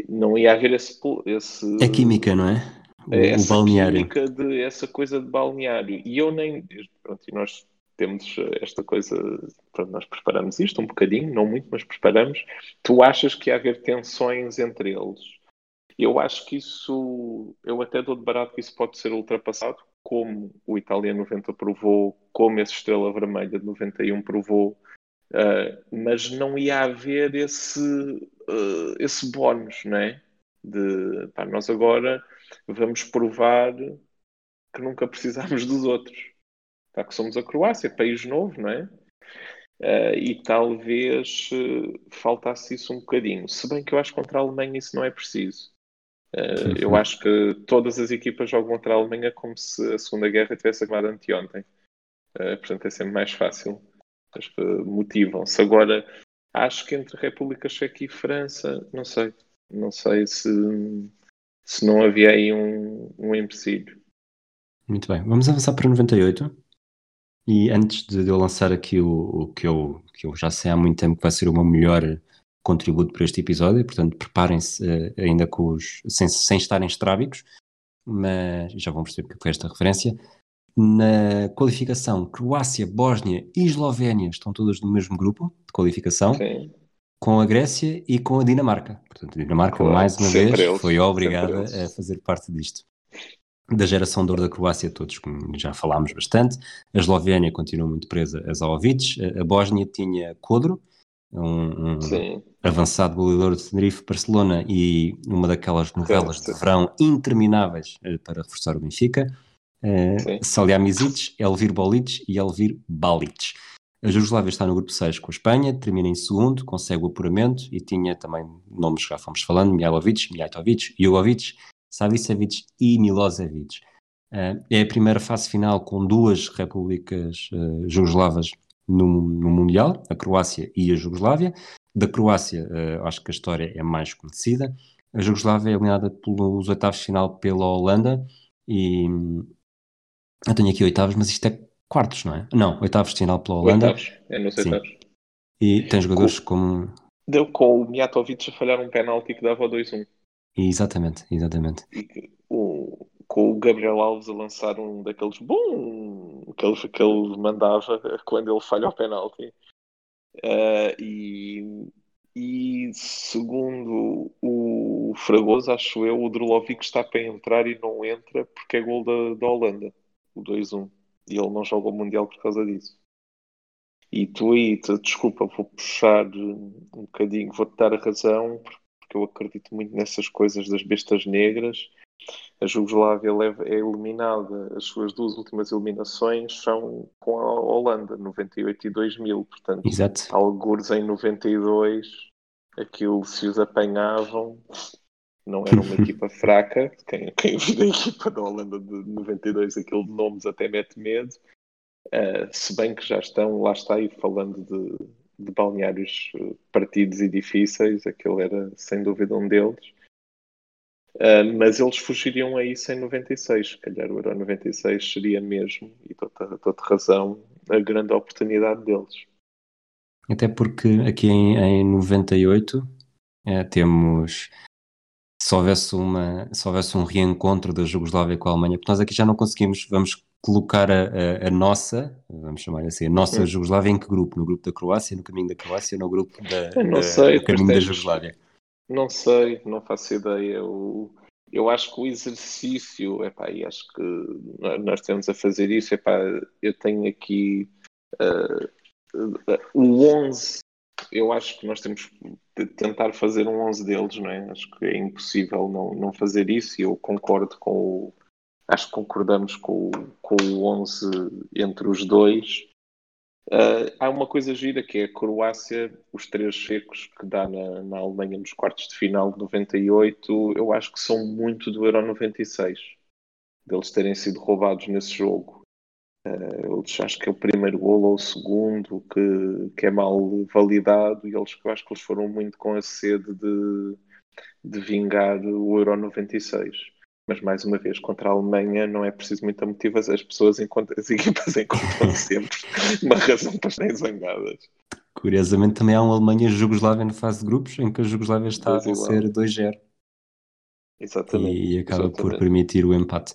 não ia haver esse, esse É química, não é? O, o essa balneário. de essa coisa de balneário. E eu nem, pronto, e nós temos esta coisa, pronto, nós preparamos isto um bocadinho, não muito, mas preparamos. Tu achas que ia haver tensões entre eles? Eu acho que isso, eu até dou de barato que isso pode ser ultrapassado, como o Itália 90 provou, como esse Estrela Vermelha de 91 provou, uh, mas não ia haver esse, uh, esse bónus, não é? De, pá, nós agora vamos provar que nunca precisámos dos outros. Pá, que somos a Croácia, país novo, não é? Uh, e talvez uh, faltasse isso um bocadinho. Se bem que eu acho que contra a Alemanha isso não é preciso. Uh, eu acho que todas as equipas jogam contra a Alemanha como se a Segunda Guerra tivesse acabado anteontem. Portanto, é sempre mais fácil. Acho que motivam-se. Agora, acho que entre República Checa e França, não sei. Não sei se, se não havia aí um, um empecilho. Muito bem, vamos avançar para 98. E antes de eu lançar aqui o, o que, eu, que eu já sei há muito tempo que vai ser o meu melhor contributo para este episódio, portanto preparem-se uh, ainda com os, sem, sem estarem estrábicos, mas já vão perceber porque foi esta referência. Na qualificação, Croácia, Bósnia e Eslovénia estão todas no mesmo grupo de qualificação, Sim. Com a Grécia e com a Dinamarca. Portanto, a Dinamarca, Claro, mais uma vez, eles, foi obrigada a fazer parte disto. Da geração de ouro da Croácia, todos já falámos bastante. A Eslovénia continua muito presa a Zaovic. A Bósnia tinha Kodro, um, um avançado goleador de Tenerife, Barcelona e uma daquelas novelas de verão intermináveis eh, para reforçar o Benfica. Salihamidzic, Elvir Bolic e Elvir Balic. A Jugoslávia está no grupo 6 com a Espanha, termina em segundo, consegue o apuramento e tinha também nomes que já fomos falando, Mihailovic, Mijatovic, Jugovic, Savicevic e Milosevic. Eh, é a primeira fase final com duas repúblicas eh, jugoslavas no, no Mundial, a Croácia e a Jugoslávia. Da Croácia, eh, acho que a história é mais conhecida. A Jugoslávia é eliminada pelos oitavos de final pela Holanda e hum, eu tenho aqui oitavos, mas isto é quartos, não é? Não, oitavos de final pela Holanda Oitavos. É nos Sim. oitavos. e tem jogadores como. Deu com o Mijatovic a falhar um penalti que dava o 2-1. Exatamente, exatamente. E que o, com o Gabriel Alves a lançar um daqueles bum que ele, que ele mandava quando ele falha o penalti. Ah, e, e segundo o Fragoso, acho eu, o Drulovic está para entrar e não entra porque é gol da, da Holanda, o 2-1. E ele não joga o Mundial por causa disso. E tu aí, desculpa, vou puxar um bocadinho, vou-te dar a razão, porque eu acredito muito nessas coisas das bestas negras. A Jugoslávia leva- é eliminada, as suas duas últimas eliminações são com a Holanda, 98 e 2000, portanto, Exato. algures em 92, aquilo se os apanhavam, não era uma <laughs> equipa fraca. Quem, quem <laughs> viu a equipa da Holanda de 92, aquilo de nomes até mete medo. Uh, se bem que já estão, lá está aí falando de, de balneários eh, partidos e difíceis, aquele era sem dúvida um deles. Uh, mas eles fugiriam a isso em 96, se calhar o Euro 96 seria mesmo, e dou-te razão, a grande oportunidade deles. Até porque aqui em, em 98 é, temos se houvesse, uma, se houvesse um reencontro da Jugoslávia com a Alemanha, porque nós aqui já não conseguimos, vamos colocar a, a, a nossa, vamos chamar assim, a nossa hum. Jugoslávia em que grupo? No grupo da Croácia, no caminho da Croácia, no grupo da, não sei, no caminho da Jugoslávia? Não sei, não faço ideia. O, eu acho que o exercício, epá, e acho que nós temos a fazer isso, epá, eu tenho aqui uh, o 11 eu acho que nós temos de tentar fazer um 11 deles, não é? Acho que é impossível não, não fazer isso e eu concordo com o. Acho que concordamos com, com o 11 entre os dois. Uh, há uma coisa gira que é a Croácia, os três secos que dá na, na Alemanha nos quartos de final de 98, eu acho que são muito do Euro 96, deles terem sido roubados nesse jogo. Uh, eles acho que é o primeiro golo ou o segundo que, que é mal validado e eles eu acho que eles foram muito com a sede de, de vingar o Euro 96. Mas mais uma vez, contra a Alemanha não é preciso muita motivação. As pessoas encontram, as <laughs> equipas encontram sempre uma razão para estarem zangadas. Curiosamente também há uma Alemanha-Jugoslávia na fase de grupos em que a Jugoslávia está a ser 2-0. Exatamente. E acaba Exatamente. por permitir o empate.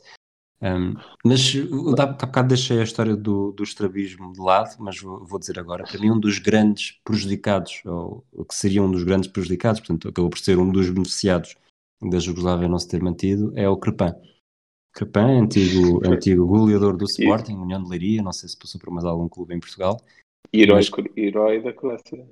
Um, mas há bocado deixei a história do, do estrabismo de lado, mas vou, vou, dizer agora, para mim um dos grandes prejudicados, ou o que seria um dos grandes prejudicados, portanto acabou por ser um dos beneficiados da Jugoslávia não se ter mantido, é o Crepan. Crepan, antigo, <laughs> antigo goleador do Sporting, União de Leiria, não sei se passou por mais algum clube em Portugal. Herói, mas, herói da Croácia.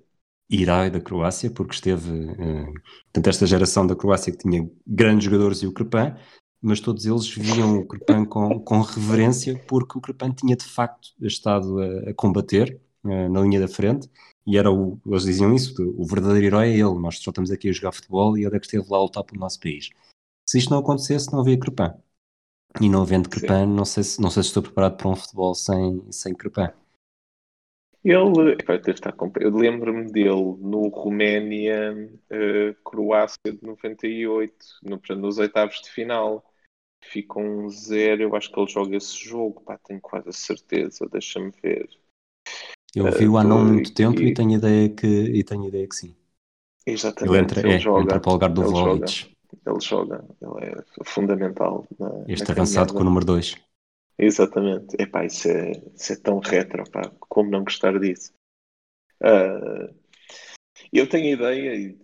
Herói da Croácia, porque esteve, uh, portanto esta geração da Croácia que tinha grandes jogadores e o Crepan, mas todos eles viam o Crepan com, com reverência porque o Crepan tinha de facto estado a, a combater uh, na linha da frente e era o, eles diziam isso, o verdadeiro herói é ele, nós só estamos aqui a jogar futebol e ele é que esteve lá a lutar pelo nosso país. Se isto não acontecesse, não havia Crepan. E não havendo Crepan, não sei, se, não sei se estou preparado para um futebol sem, sem Crepan. Ele, eu lembro-me dele no Roménia, uh, Croácia de 98, no, nos oitavos de final. Fica um zero, eu acho que ele joga esse jogo, pá, tenho quase a certeza, deixa-me ver. Eu vi-o há não muito tempo e, e tenho ideia que e tenho ideia que sim. Exatamente. Ele entra, ele é, joga, entra para o lugar do Vlahovic. Ele joga, ele é fundamental. Na, este na avançado com o número 2. Exatamente. Epá, isso, é, isso é tão retro, pá. como não gostar disso? Uh, eu tenho ideia e,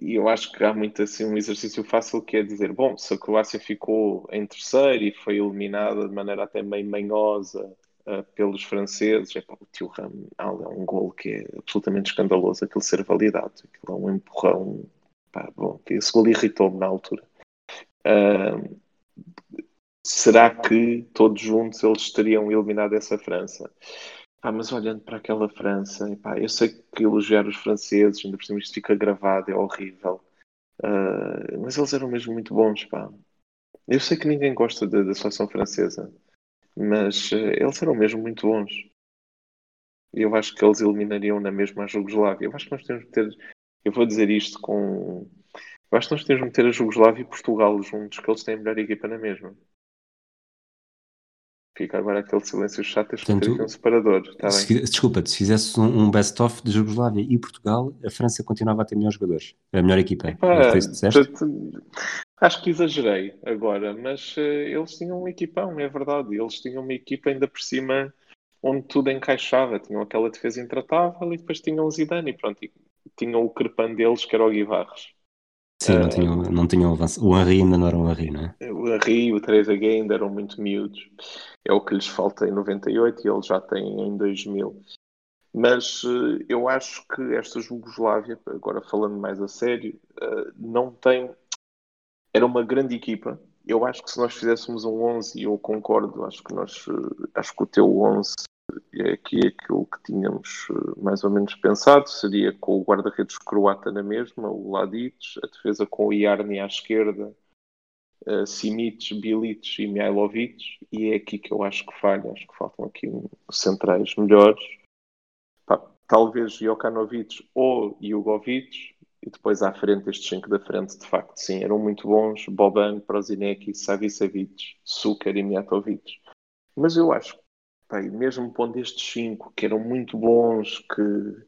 e, eu acho que há muito assim um exercício fácil que é dizer, bom, se a Croácia ficou em terceiro e foi eliminada de maneira até meio manhosa uh, pelos franceses, epá, o tio Ram é um gol que é absolutamente escandaloso aquilo ser validado, aquilo é um empurrão, pá, bom, esse gol irritou-me na altura. Uh, será que todos juntos eles teriam eliminado essa França? Ah, mas olhando para aquela França, epá, eu sei que elogiar os franceses, ainda por cima isto fica gravado, é horrível. Uh, mas eles eram mesmo muito bons, pá. Eu sei que ninguém gosta da, seleção francesa, mas uh, eles eram mesmo muito bons. Eu acho que eles eliminariam na mesma a Jugoslávia. Eu acho que nós temos que ter. Eu vou dizer isto com. Eu acho que nós temos que meter a Jugoslávia e Portugal juntos, que eles têm a melhor equipa na mesma. Fica agora aquele silêncio chato e Portanto, aqui um separador. Tá se, desculpa, se fizesse um, um best-of de Jugoslávia e Portugal, a França continuava a ter melhores jogadores. A melhor equipa. Epá, acho que exagerei agora, mas uh, eles tinham um equipão, é verdade. Eles tinham uma equipa ainda por cima onde tudo encaixava. Tinham aquela defesa intratável e depois tinham o Zidane e pronto. E tinham o crepan deles que era o Guivarres. Sim, não tinham, não tinham. O Henry ainda não era um Henry, não é? O Henry e o Teresa Gay ainda eram muito miúdos. É o que lhes falta em 98 e eles já têm em 2000. Mas uh, eu acho que esta Jugoslávia, agora falando mais a sério, uh, não tem. Era uma grande equipa. Eu acho que se nós fizéssemos um 11, e eu concordo, acho que, nós, uh, acho que o teu 11 é aqui aquilo que tínhamos eh, mais ou menos pensado, seria com o guarda-redes croata na mesma, o Ladic, a defesa com o Iarni à esquerda, uh, Simic, Bilic e Mihailovic, e é aqui que eu acho que falha, acho que faltam aqui centrais melhores. Pá, talvez Jokanovic ou Jugovic, e depois à frente, estes cinco da frente, de facto, sim, eram muito bons. Boban, Prozinecki, Savicevic, Suker e Mijatovic. Mas eu acho, bem, mesmo pondo estes cinco, que eram muito bons, que,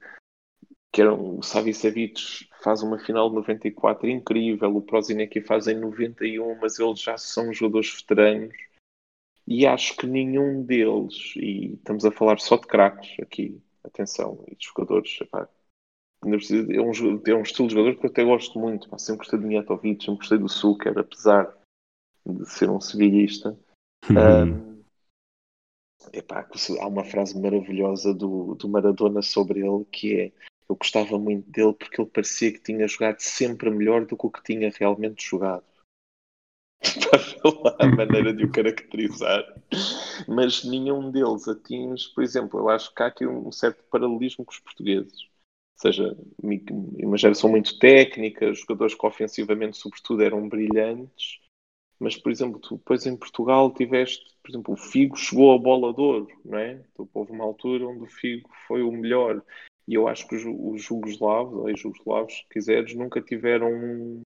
que eram, o Savicevic faz uma final de 94 incrível, o Prozinecki faz em 91, mas eles já são jogadores veteranos. E acho que nenhum deles, e estamos a falar só de craques aqui, atenção, e de jogadores, epá, é um, é um estilo de jogador que eu até gosto muito. Pá. Sempre gostei de Mijatovic, sempre gostei do Suker, apesar de ser um sevilhista. Uhum. Um, epá, há uma frase maravilhosa do, do Maradona sobre ele que é eu gostava muito dele porque ele parecia que tinha jogado sempre melhor do que o que tinha realmente jogado. <laughs> Para a maneira de o caracterizar. Mas nenhum deles atinge, por exemplo, eu acho que há aqui um certo paralelismo com os portugueses seja, uma geração muito técnica, jogadores que ofensivamente, sobretudo, eram brilhantes. Mas, por exemplo, tu depois em Portugal tiveste, por exemplo, o Figo chegou a bola de ouro, não é? Então, houve uma altura onde o Figo foi o melhor. E eu acho que os, os jugoslavos, ou ex-jugoslavos, se quiseres, nunca tiveram um,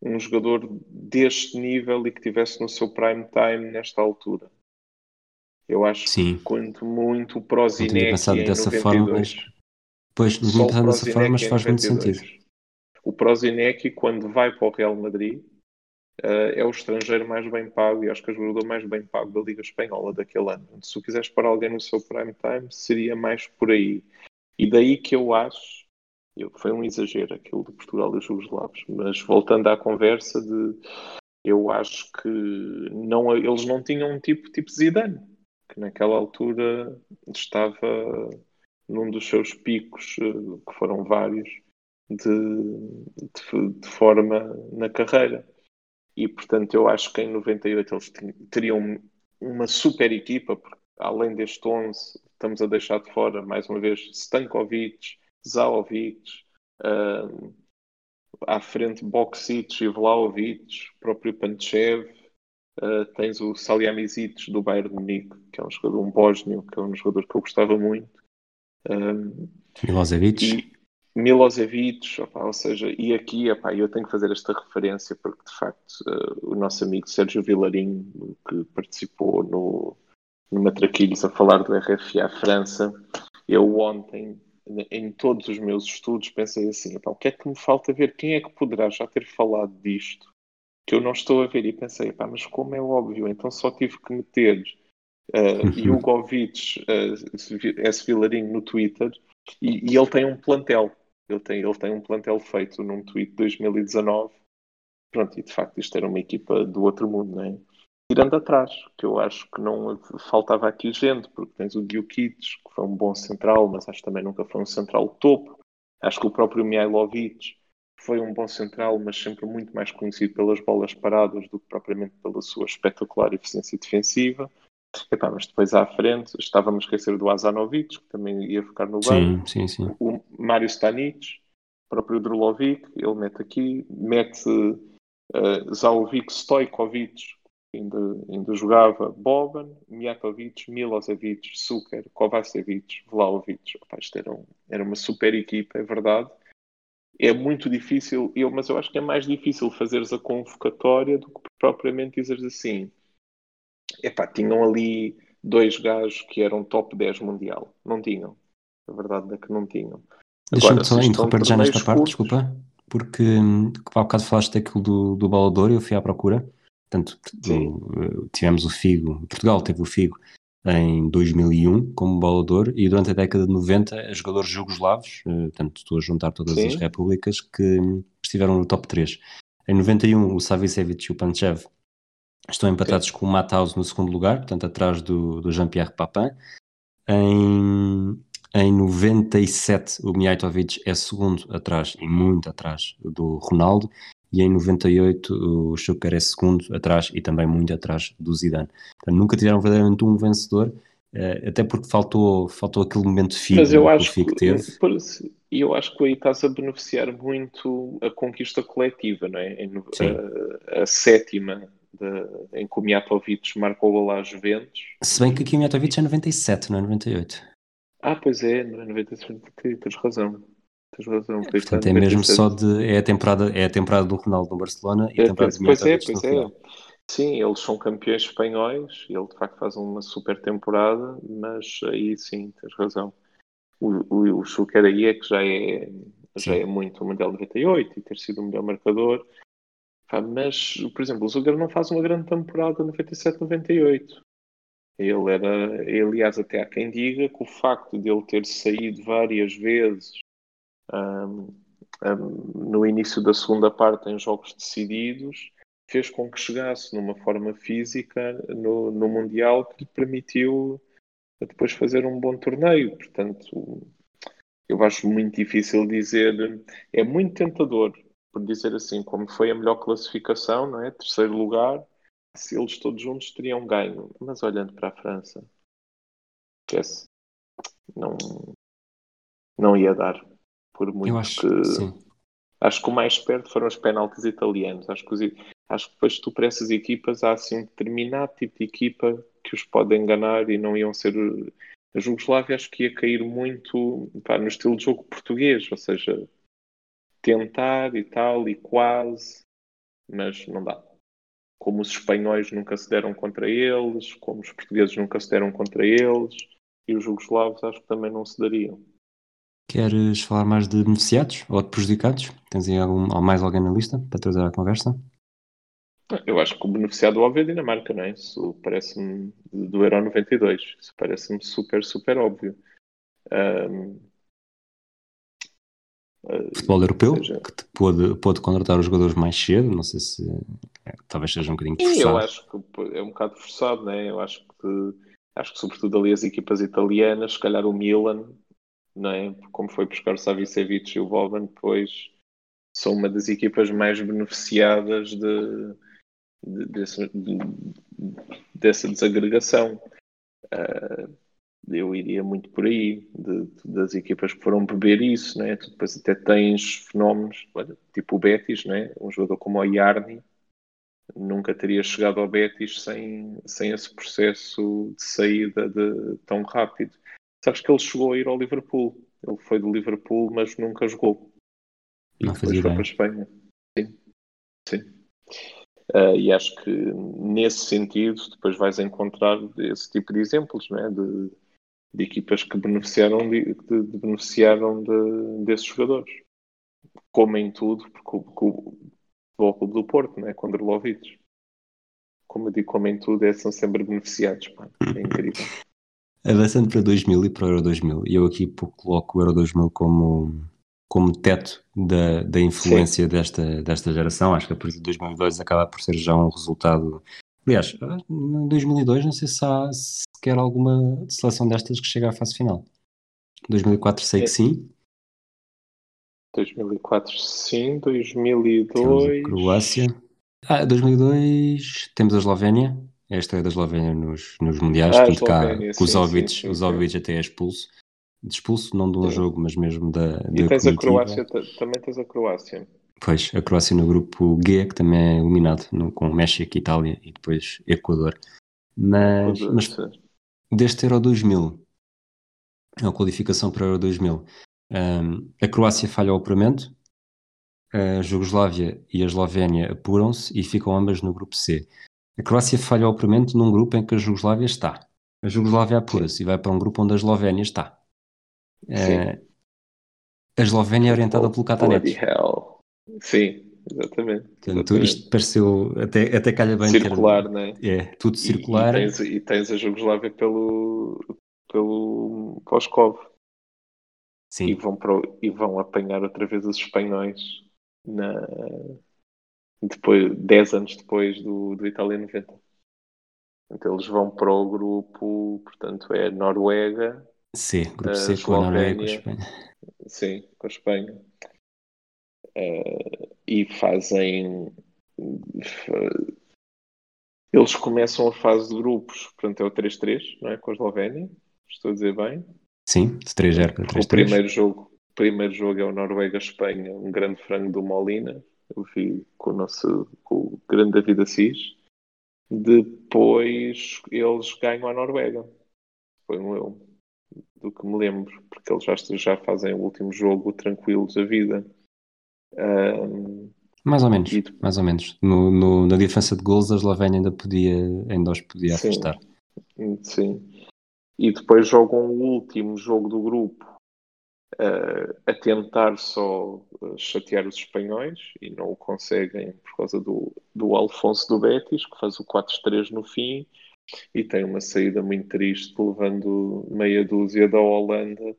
um jogador deste nível e que tivesse no seu prime time nesta altura. Eu acho Sim. que quanto muito o Prozinec em dessa 92, forma, mas Pois, não pensar dessa forma, mas faz muito sentido. O Prozinecki, quando vai para o Real Madrid, uh, é o estrangeiro mais bem pago e acho que é o jogador mais bem pago da Liga Espanhola daquele ano. Se tu quiseres parar alguém no seu prime time, seria mais por aí. E daí que eu acho, eu, foi um exagero aquilo de Portugal e os Jugoslavos, mas voltando à conversa de eu acho que não, eles não tinham um tipo tipo Zidane, que naquela altura estava num dos seus picos, eh, que foram vários, de, de, de, forma na carreira. E, portanto, eu acho que em 98 eles teriam uma super equipa, porque além deste 11, estamos a deixar de fora, mais uma vez, Stankovic, Zaovic, uh, à frente Boksic e Vlaovic, próprio Panchev, uh, tens o Salihamidzic do Bayern de Munique, que é um jogador, um bósnio, que é um jogador que eu gostava muito, um, Milosevic. Milosevic, opa, ou seja, e aqui opa, eu tenho que fazer esta referência porque de facto uh, o nosso amigo Sérgio Vilarim, que participou no, no Matraquilhos a falar do RFA França, eu ontem, em todos os meus estudos, pensei assim: opa, o que é que me falta ver? Quem é que poderá já ter falado disto? Que eu não estou a ver, e pensei, opa, mas como é óbvio, então só tive que meter uh, Jugovic, uh, S. Vilarinho no Twitter, e, e, ele tem um plantel. Ele tem, ele tem um plantel feito num tweet de 2019. Pronto, e de facto isto era uma equipa do outro mundo, não é? Tirando atrás, que eu acho que não faltava aqui gente, porque tens o Djukic, que foi um bom central, mas acho que também nunca foi um central topo. Acho que o próprio Mihailovic foi um bom central, mas sempre muito mais conhecido pelas bolas paradas do que propriamente pela sua espetacular eficiência defensiva. Epá, mas depois à frente estávamos a esquecer do Azanovic, que também ia ficar no banco. Sim, sim, sim. O Mário Stanic, o próprio Drulovic, ele mete aqui, mete uh, Zaovic, Stojkovic, ainda, ainda jogava Boban, Mijatovic, Milosevic, Suker, Kovacevic, Vlaovic. Epá, isto era, um, era uma super equipa, é verdade. É muito difícil, eu, mas eu acho que é mais difícil fazeres a convocatória do que propriamente dizeres assim epá, tinham ali dois gajos que eram top 10 mundial. Não tinham. A verdade é que não tinham. Deixa-me só interromper já nesta parte, curtos, desculpa, porque hum, há bocado falaste daquilo do, do Balador e eu fui à procura. Portanto, do, tivemos o Figo, Portugal teve o Figo em 2001 como balador e durante a década de 90 jogadores jugoslavos, eh, portanto estou a juntar todas Sim. as repúblicas que hum, estiveram no top 3. Em 91 o Savicevic e o Panchev Estão empatados okay. com o Matthaus no segundo lugar, portanto atrás do, do Jean-Pierre Papin. Em, em 97 o Mijatovic é segundo atrás e muito atrás do Ronaldo e em 98 o Schuker é segundo atrás e também muito atrás do Zidane. Portanto, nunca tiveram verdadeiramente um vencedor, eh, até porque faltou, faltou aquele momento FIG Mas eu acho que o FIG teve. E eu acho que aí estás a beneficiar muito a conquista coletiva, não é? A, a sétima de, em que o Mijatovic marcou o gol às Juventus. Se bem que aqui o Mijatovic é 97, não é 98. Ah, pois é, não é 96, tens razão. Tens razão. Portanto, é mesmo só de. É a temporada, é a temporada do Ronaldo no Barcelona e a É, temporada pois, de pois é, Miatovic pois é. final. Sim, eles são campeões espanhóis e ele de facto faz uma super temporada, mas aí sim, tens razão. O, o, o Chuker aí é que já é, já Sim. é muito o Mundial 98 e ter sido o melhor marcador. Pá, mas, por exemplo, o Zuger não faz uma grande temporada 97-98. Ele era, aliás, até há quem diga que o facto de ele ter saído várias vezes ahm, ahm, no início da segunda parte em jogos decididos fez com que chegasse numa forma física no, no Mundial que lhe permitiu depois fazer um bom torneio. Portanto, eu acho muito difícil dizer, é muito tentador, por dizer assim, como foi a melhor classificação, não é? Terceiro lugar, se eles todos juntos teriam ganho. Mas olhando para a França, esquece, não, não ia dar. Por muito Eu acho que. sim. Acho que o mais perto foram os penaltis italianos. Acho que, os, acho que depois tu para essas equipas há assim um determinado tipo de equipa que os pode enganar e não iam ser. A Jugoslávia acho que ia cair muito pá, no estilo de jogo português, ou seja, tentar e tal e quase, mas não dá. Como os espanhóis nunca se deram contra eles, como os portugueses nunca se deram contra eles, e os jugoslavos acho que também não se dariam. Queres falar mais de beneficiados ou de prejudicados? Tens aí algum, ou mais alguém na lista para trazer à conversa? Eu acho que o beneficiado óbvio é a Dinamarca, não é? Isso parece-me do Euro 92. Isso parece-me super, super óbvio. Um, Futebol europeu, seja- que pôde, pôde contratar os jogadores mais cedo, não sei se é, talvez seja um bocadinho Sim, eu forçado. acho que é um bocado forçado, né? Eu acho que acho que sobretudo ali as equipas italianas, se calhar o Milan, não é? Como foi buscar o Savicevic e o Boban, depois são uma das equipas mais beneficiadas de, de- desse- de- dessa desagregação. Ah, eu iria muito por aí, de- de- das equipas que foram beber isso, né? Tu depois até tens fenómenos, olha, tipo o Betis, né? Um jogador como o Yarni, nunca teria chegado ao Betis sem, sem esse processo de saída de, tão rápido. Sabes que ele chegou a ir ao Liverpool. Ele foi do Liverpool, mas nunca jogou. E Não depois foi para a Espanha. Sim, sim. Ah, e acho que nesse sentido depois vais encontrar esse tipo de exemplos, não é? De, de equipas que beneficiaram, de, de- de beneficiaram de- desses jogadores. Como em tudo, porque o, porque o Clube do Porto, não é? Com Drlovic. Como eu digo, como em tudo, é, são sempre beneficiados. pá. É incrível. Avançando para 2000 e para o Euro 2000, e eu aqui coloco o Euro 2000 como, como teto da, da influência desta, desta geração. Acho que a partir de 2002 acaba por ser já um resultado. Aliás, em 2002 não sei se há sequer alguma seleção destas que chega à fase final. 2004 sei que É. sim, 2004 sim, temos a 2002. Croácia. Ah, 2002 temos a Eslovénia, é a estreia da Eslovénia nos, nos Mundiais, Ah, a portanto cá com o sim, Zovic, sim, sim, o sim. Zovic até é expulso. Expulso não de um Sim. jogo, mas mesmo da, E da tens a comitiva. Croácia, ta- também tens a Croácia. Pois, a Croácia no grupo G, que também é eliminado, no- com México, Itália e depois Equador. Mas, mas deste Euro 2000, a qualificação para o Euro 2000, hum, a Croácia falha o apuramento, a Jugoslávia e a Eslovénia apuram-se e ficam ambas no grupo C. A Croácia falha o apuramento num grupo em que a Jugoslávia está. A Jugoslávia apura-se e vai para um grupo onde a Eslovénia está. Eh, a Eslovénia é orientada pelo Bloody Catanetes. hell. Sim, exatamente. Portanto, exatamente. isto pareceu até, até calha bem Circular, não é? É, tudo E- circular. E, tens, e tens a Jugoslávia pelo, pelo. E Sim, vão, para e vão apanhar outra vez os espanhóis na, depois, 10 anos depois do, do Itália 90. Então eles vão para o grupo, portanto é Noruega, C, grupo C com a Noruega e com a. Espanha. sim, com a Espanha. Eh, e fazem. fa- Eles começam a fase de grupos, portanto é o 3-3, não é? Com a Eslovénia, estou a dizer bem. Sim, de 3-0 para O 3-3. primeiro jogo, o primeiro jogo é o Noruega-Espanha, um grande frango do Molina. Eu vi com o nosso com o grande David Assis. Depois eles ganham a Noruega. Foi um eu. do que me lembro, porque eles já, já fazem o último jogo tranquilos da vida. Um, mais ou menos, mais ou menos. No, no, na diferença de gols, a Eslovénia ainda podia, ainda os podia sim, afastar. Sim. E depois jogam o último jogo do grupo uh, a tentar só uh, chatear os espanhóis e não o conseguem por causa do, do Alfonso do Betis, que faz o 4-3 no fim e tem uma saída muito triste, levando meia dúzia da Holanda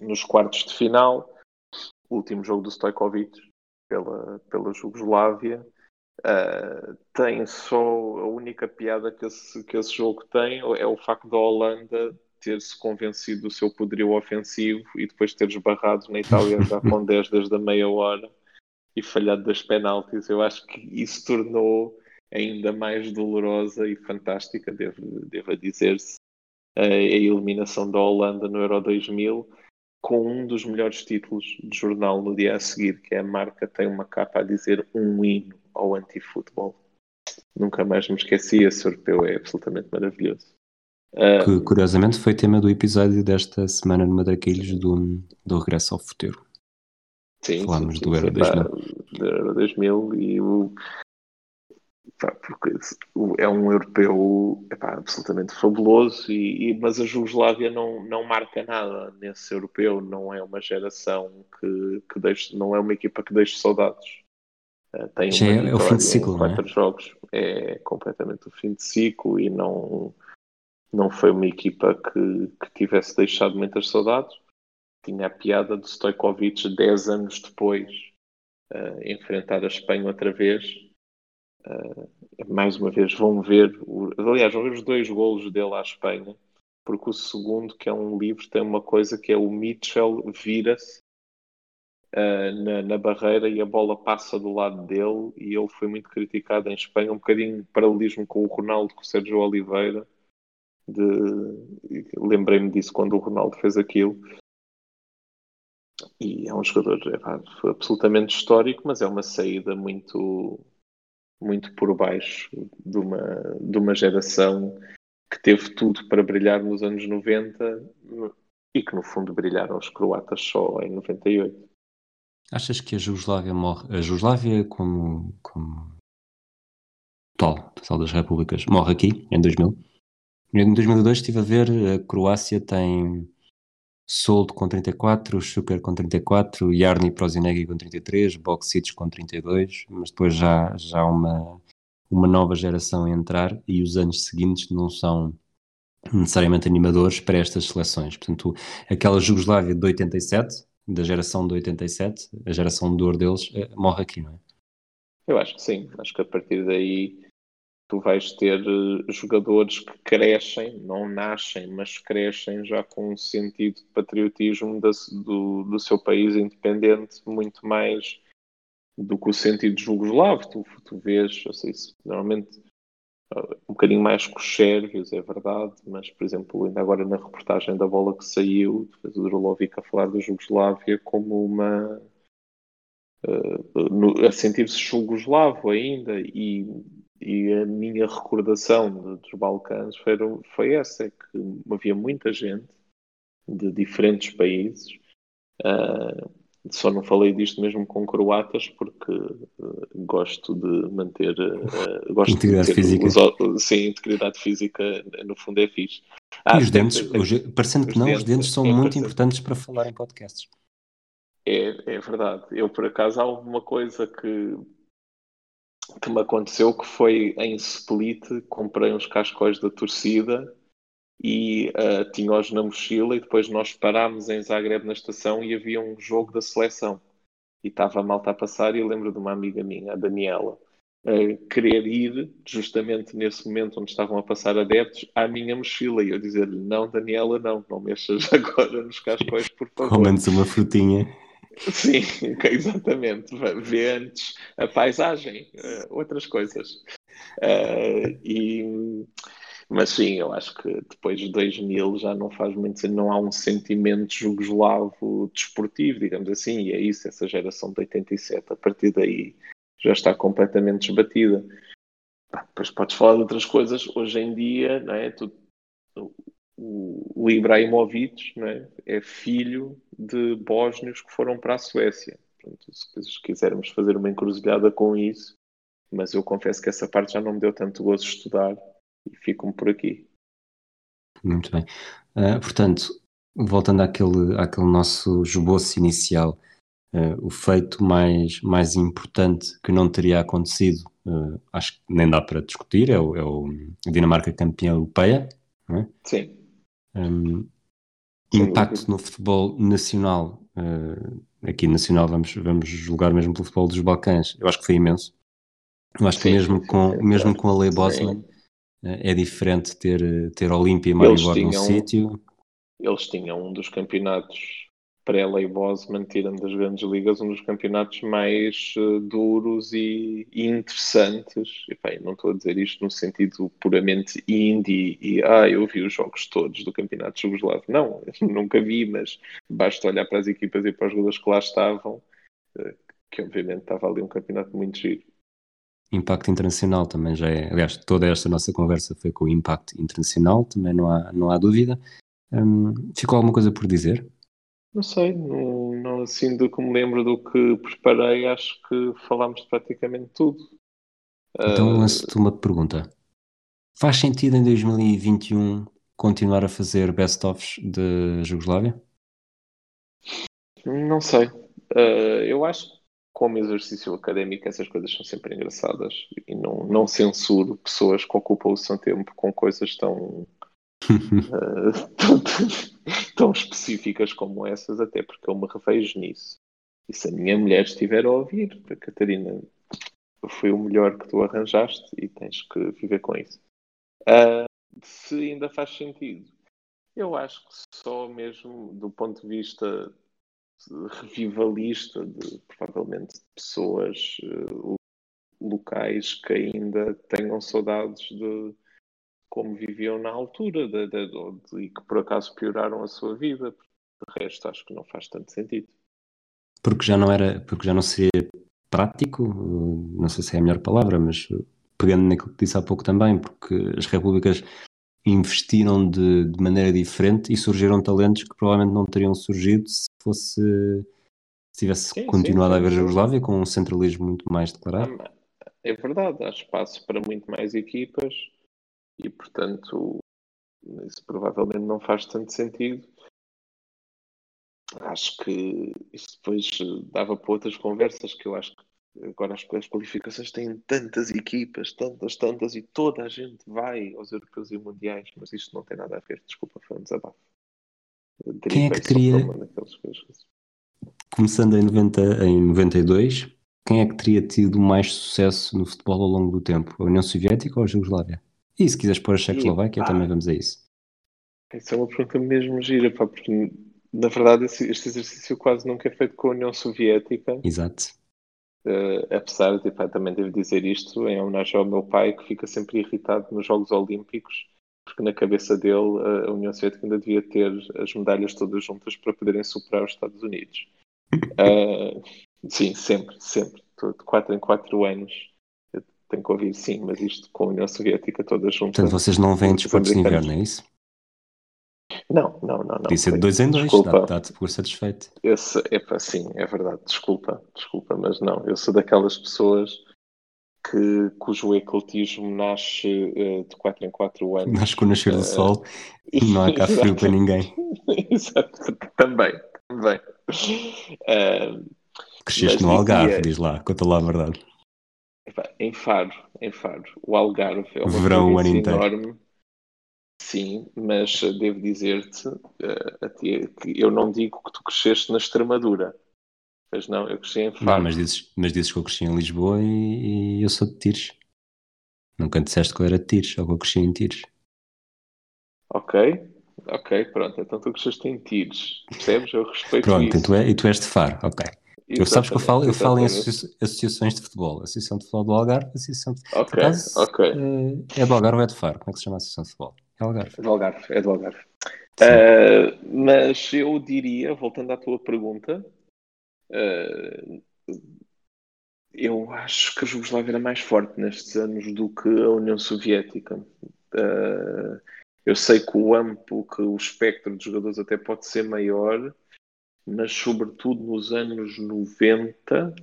nos quartos de final. O último jogo do Stojkovic pela, pela Jugoslávia. Uh, tem só a única piada que esse, que esse jogo tem é o facto da Holanda ter-se convencido do seu poderio ofensivo e depois ter esbarrado na Itália já <laughs> com 10 desde a meia hora e falhado das penaltis. Eu acho que isso tornou ainda mais dolorosa e fantástica, devo, devo dizer-se, a eliminação da Holanda no Euro 2000 com um dos melhores títulos de jornal no dia a seguir, que é a marca tem uma capa a dizer um hino ao anti-futebol. Nunca mais me esqueci, esse europeu é absolutamente maravilhoso. Que ah, curiosamente foi tema do episódio desta semana no Madraquilhos do, do Regresso ao Futuro. Sim, Falámos sim, sim, do Euro 2000. Do Euro 2000 e o, porque é um europeu epá, absolutamente fabuloso, e, e, mas a Jugoslávia não, não marca nada nesse europeu, não é uma geração que, que deixe, não é uma equipa que deixe saudades. Uh, tem uma é, o fim de ciclo, quatro é? jogos, é completamente o fim de ciclo e não, não foi uma equipa que, que tivesse deixado muitas saudades. Tinha a piada de Stojkovic 10 anos depois uh, enfrentar a Espanha outra vez Uh, mais uma vez vão ver, aliás, vão ver os dois golos dele à Espanha, porque o segundo, que é um livro, tem uma coisa que é o Mitchell vira-se uh, na, na, barreira e a bola passa do lado dele e ele foi muito criticado em Espanha, um bocadinho paralelismo com o Ronaldo, com o Sérgio Oliveira. Lembrei-me disso quando o Ronaldo fez aquilo. E é um jogador é, absolutamente histórico, mas é uma saída muito muito por baixo de uma, de uma geração que teve tudo para brilhar nos anos 90 e que no fundo brilharam os croatas só em 98. Achas que a Jugoslávia morre? A Jugoslávia como, como total, das repúblicas, morre aqui em 2000? Em 2002 estive a ver, a Croácia tem Sold com 34, Schuker com 34, Yarni Prozinegi com 33, Boxic com 32, mas depois já, já uma, uma nova geração a entrar e os anos seguintes não são necessariamente animadores para estas seleções. Portanto, aquela Jugoslávia de 87, da geração de 87, a geração de ouro deles, eh, morre aqui, não é? Eu acho que sim. Acho que a partir daí tu vais ter eh, jogadores que crescem, não nascem, mas crescem já com um sentido de patriotismo da, do, do seu país independente muito mais do que o sentido jugoslavo. Tu, tu vês, sei se normalmente eh, um bocadinho mais com os sérvios, é verdade, mas, por exemplo, ainda agora na reportagem da bola que saiu, fez o Drulovic a falar da Jugoslávia como uma. Uh, no, a sentir-se jugoslavo ainda e e a minha recordação dos Balcãs foi, foi essa, que havia muita gente de diferentes países. Uh, só não falei disto mesmo com croatas porque uh, gosto de manter uh, gosto integridade de física. Os, sim, integridade física no fundo é fixe. Ah, e os dentes, parecendo que não, dentes, os dentes são é muito importantes para falar em podcasts. É, é verdade. Eu, por acaso, há alguma coisa que que me aconteceu que foi em Split, comprei uns cascóis da torcida e uh, tinha-os na mochila e depois nós parámos em Zagreb na estação e havia um jogo da seleção e estava a malta a passar e eu lembro de uma amiga minha, a Daniela, uh, querer ir justamente nesse momento onde estavam a passar adeptos à minha mochila e eu dizer-lhe, não Daniela, não, não mexas <laughs> agora nos cascóis por favor. Comentes uma frutinha. Sim, <laughs> exatamente. Vê antes a paisagem, uh, outras coisas. Uh, e, mas sim, eu acho que depois de 2000 já não faz muito sentido, não há um sentimento jugoslavo desportivo, digamos assim, e é isso, essa geração de 87, a partir daí já está completamente desbatida. Depois podes falar de outras coisas, hoje em dia, não é? Tu, o, o Ibrahimovic é? é? filho de bósnios que foram para a Suécia. Portanto, se quisermos fazer uma encruzilhada com isso, mas eu confesso que essa parte já não me deu tanto gozo estudar e fico-me por aqui. Muito bem. Uh, portanto, voltando àquele, àquele nosso esboço inicial, uh, o feito mais, mais importante que não teria acontecido, uh, acho que nem dá para discutir, é o, é o Dinamarca campeã europeia. É? Sim. Um, impacto no futebol nacional, aqui nacional vamos, vamos julgar mesmo pelo futebol dos Balcãs, eu acho que foi imenso. Eu acho sim, que mesmo, com, mesmo com a lei Bosman é diferente ter, ter Olímpia e Maribor num sítio. Eles tinham um dos campeonatos pré-lei Bosman, tirando das grandes ligas, um dos campeonatos mais uh, duros e, e interessantes. E, bem, não estou a dizer isto no sentido puramente indie e ah, eu vi os jogos todos do campeonato jugoslavo. Não, <laughs> nunca vi, mas basta olhar para as equipas e para os jogadores que lá estavam, uh, que obviamente estava ali um campeonato muito giro impacto internacional também já é. Aliás, toda esta nossa conversa foi com o impacto internacional, também não há, não há dúvida. Um, ficou alguma coisa por dizer? Não sei, não, não, assim do que me lembro do que preparei, acho que falámos de praticamente tudo. Então uh... lanço-te uma pergunta. Faz sentido em 2021 continuar a fazer best-ofs de Jugoslávia? Não sei. Uh, eu acho como exercício académico, essas coisas são sempre engraçadas e não, não censuro pessoas que ocupam o seu tempo com coisas tão, <laughs> <laughs> uh, <laughs> tão, específicas como essas, até porque eu me revejo nisso. E se a minha mulher estiver a ouvir, a Catarina, foi o melhor que tu arranjaste e tens que viver com isso. Uh, se ainda faz sentido. Eu acho que só mesmo do ponto de vista revivalista de provavelmente pessoas uh, locais que ainda tenham saudades de como viviam na altura de, de, de, e que por acaso pioraram a sua vida. De resto, acho que não faz tanto sentido. Porque já não era, porque já não seria prático, não sei se é a melhor palavra, mas pegando naquilo que disse há pouco também, porque as repúblicas investiram de, de, maneira diferente e surgiram talentos que provavelmente não teriam surgido se fosse se tivesse sim, continuado sim, sim, a haver Jugoslávia com um centralismo muito mais declarado. É verdade, há espaço para muito mais equipas e portanto isso provavelmente não faz tanto sentido. Acho que isso depois dava para outras conversas que eu acho que Agora as, as qualificações têm tantas equipas, tantas, tantas, e toda a gente vai aos europeus e mundiais, mas isto não tem nada a ver. Desculpa, foi um desabafo. Quem é que teria. Começando em, 90, em 92, quem é que teria tido mais sucesso no futebol ao longo do tempo? A União Soviética ou a Jugoslávia? E se quiseres pôr a Checoslováquia, também vamos a isso. Isso é uma pergunta mesmo gira, pá, porque na verdade este exercício quase nunca é feito com a União Soviética. Exato. Uh, apesar de, pá, também devo dizer isto, em homenagem ao meu pai, que fica sempre irritado nos Jogos Olímpicos, porque na cabeça dele a União Soviética ainda devia ter as medalhas todas juntas para poderem superar os Estados Unidos. Uh, <laughs> sim, sempre, sempre. De 4 em 4 anos tenho que ouvir sim, mas isto com a União Soviética toda junta. Portanto, vocês não veem desportos de inverno, é isso? Não, não, não. não Podia ser de dois em dois, dá-te por satisfeito. Esse, epa, sim, é verdade, desculpa, desculpa, mas não, eu sou daquelas pessoas que, cujo ecletismo nasce uh, de 4 em 4 anos. <laughs> Nasce com o nascer do uh, sol e não há cá frio para ninguém. <laughs> Exato, também, também. Uh, Cresceste no Algarve, diz lá, conta lá a verdade. Em Faro, em Faro. O Algarve é uma Verão ano enorme Sim, mas devo dizer-te uh, que eu não digo que tu cresceste na Extremadura. Mas não, eu cresci em Faro. Não, mas dizes, mas dizes que eu cresci em Lisboa e, e eu sou de Tires. Nunca disseste que eu era de Tires, ou que eu cresci em Tires. Ok, ok, pronto. Então tu cresceste em Tires, percebes? Eu respeito pronto, isso. Pronto, tu é, e tu és de Faro, ok. Tu sabes que eu falo, eu falo em associa associações de futebol. Associação de Futebol do Algarve, Associação de... Acaso. Uh, é do Algarve ou é de Faro? Como é que se chama a Associação de Futebol? É do Algarve. É do Algarve, é do Algarve. Uh, mas eu diria, voltando à tua pergunta, uh, eu acho que a Jugoslávia era mais forte nestes anos do que a União Soviética. Uh, Eu sei que o amplo, que o espectro de jogadores até pode ser maior, mas sobretudo nos anos 90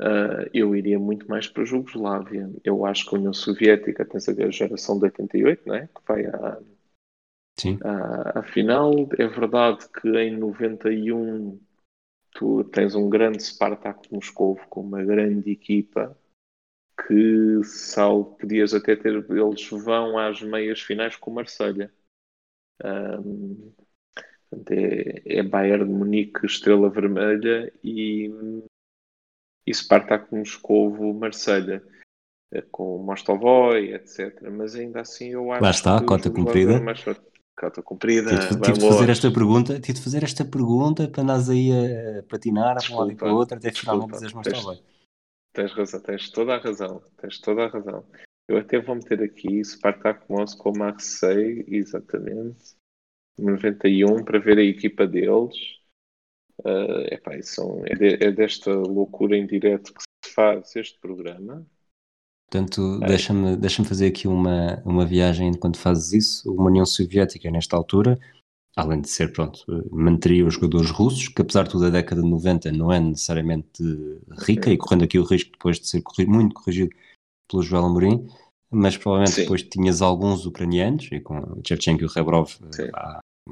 uh, eu iria muito mais para a Jugoslávia. Eu acho que a União Soviética tem a geração de 88, não é? que vai à, Sim. à, à final. É verdade que em 91 tu tens um grande Spartak Moscovo com uma grande equipa que sal, podias até ter eles vão às meias finais com Marselha um, é, é Bayern de Munique Estrela Vermelha e, e Spartak Moscovo Marselha eh, com Mostovoi, etc. Mas ainda assim eu acho Lá está, que cota cumprida. Mais cota cumprida. Tive, de fazer esta pergunta, tive de fazer esta pergunta para andares aí a patinar para um lado e para o outro até finalmente dizeres Mostovoi. Tens razão, tens toda a razão, tens toda a razão. Eu até vou meter aqui Spartak Moscow Marseille, exatamente, 91, para ver a equipa deles. Uh, epá, são, é, de, é, desta loucura em direto que se faz este programa. Portanto, é. deixa-me deixa fazer aqui uma, uma viagem enquanto fazes isso. Uma União Soviética, nesta altura, além de ser, pronto, manteria os jogadores russos, que apesar de tudo a década de 90 não é necessariamente rica, e correndo aqui o risco depois de ser corrigido, muito corrigido pelo Joel Amorim, mas provavelmente Sim. depois tinhas alguns ucranianos, e com o Chevchenko e o Rebrov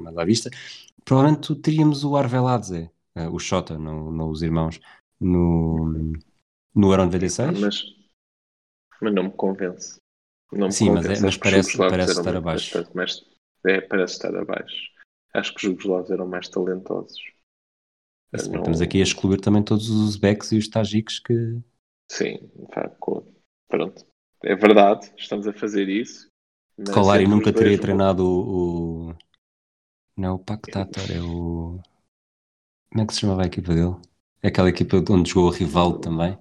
à, à vista, provavelmente teríamos o Arveladze, eh, o Shota, não, não os irmãos, no, no Euro 96. Mas, mas não me convence. Não me Sim, convence. mas, é, mas parece, parece estar abaixo. é, parece estar abaixo acho que os jugoslavos eram mais talentosos. Sim, não... Estamos aqui a excluir também todos os uzbeques e os tajiques que. Sim, pronto. É verdade, estamos a fazer isso. Colari nunca teria treinado o, o. Não é o Pactator, é o. Como é que se chamava a equipa dele? É aquela equipa onde jogou o Rivaldo também.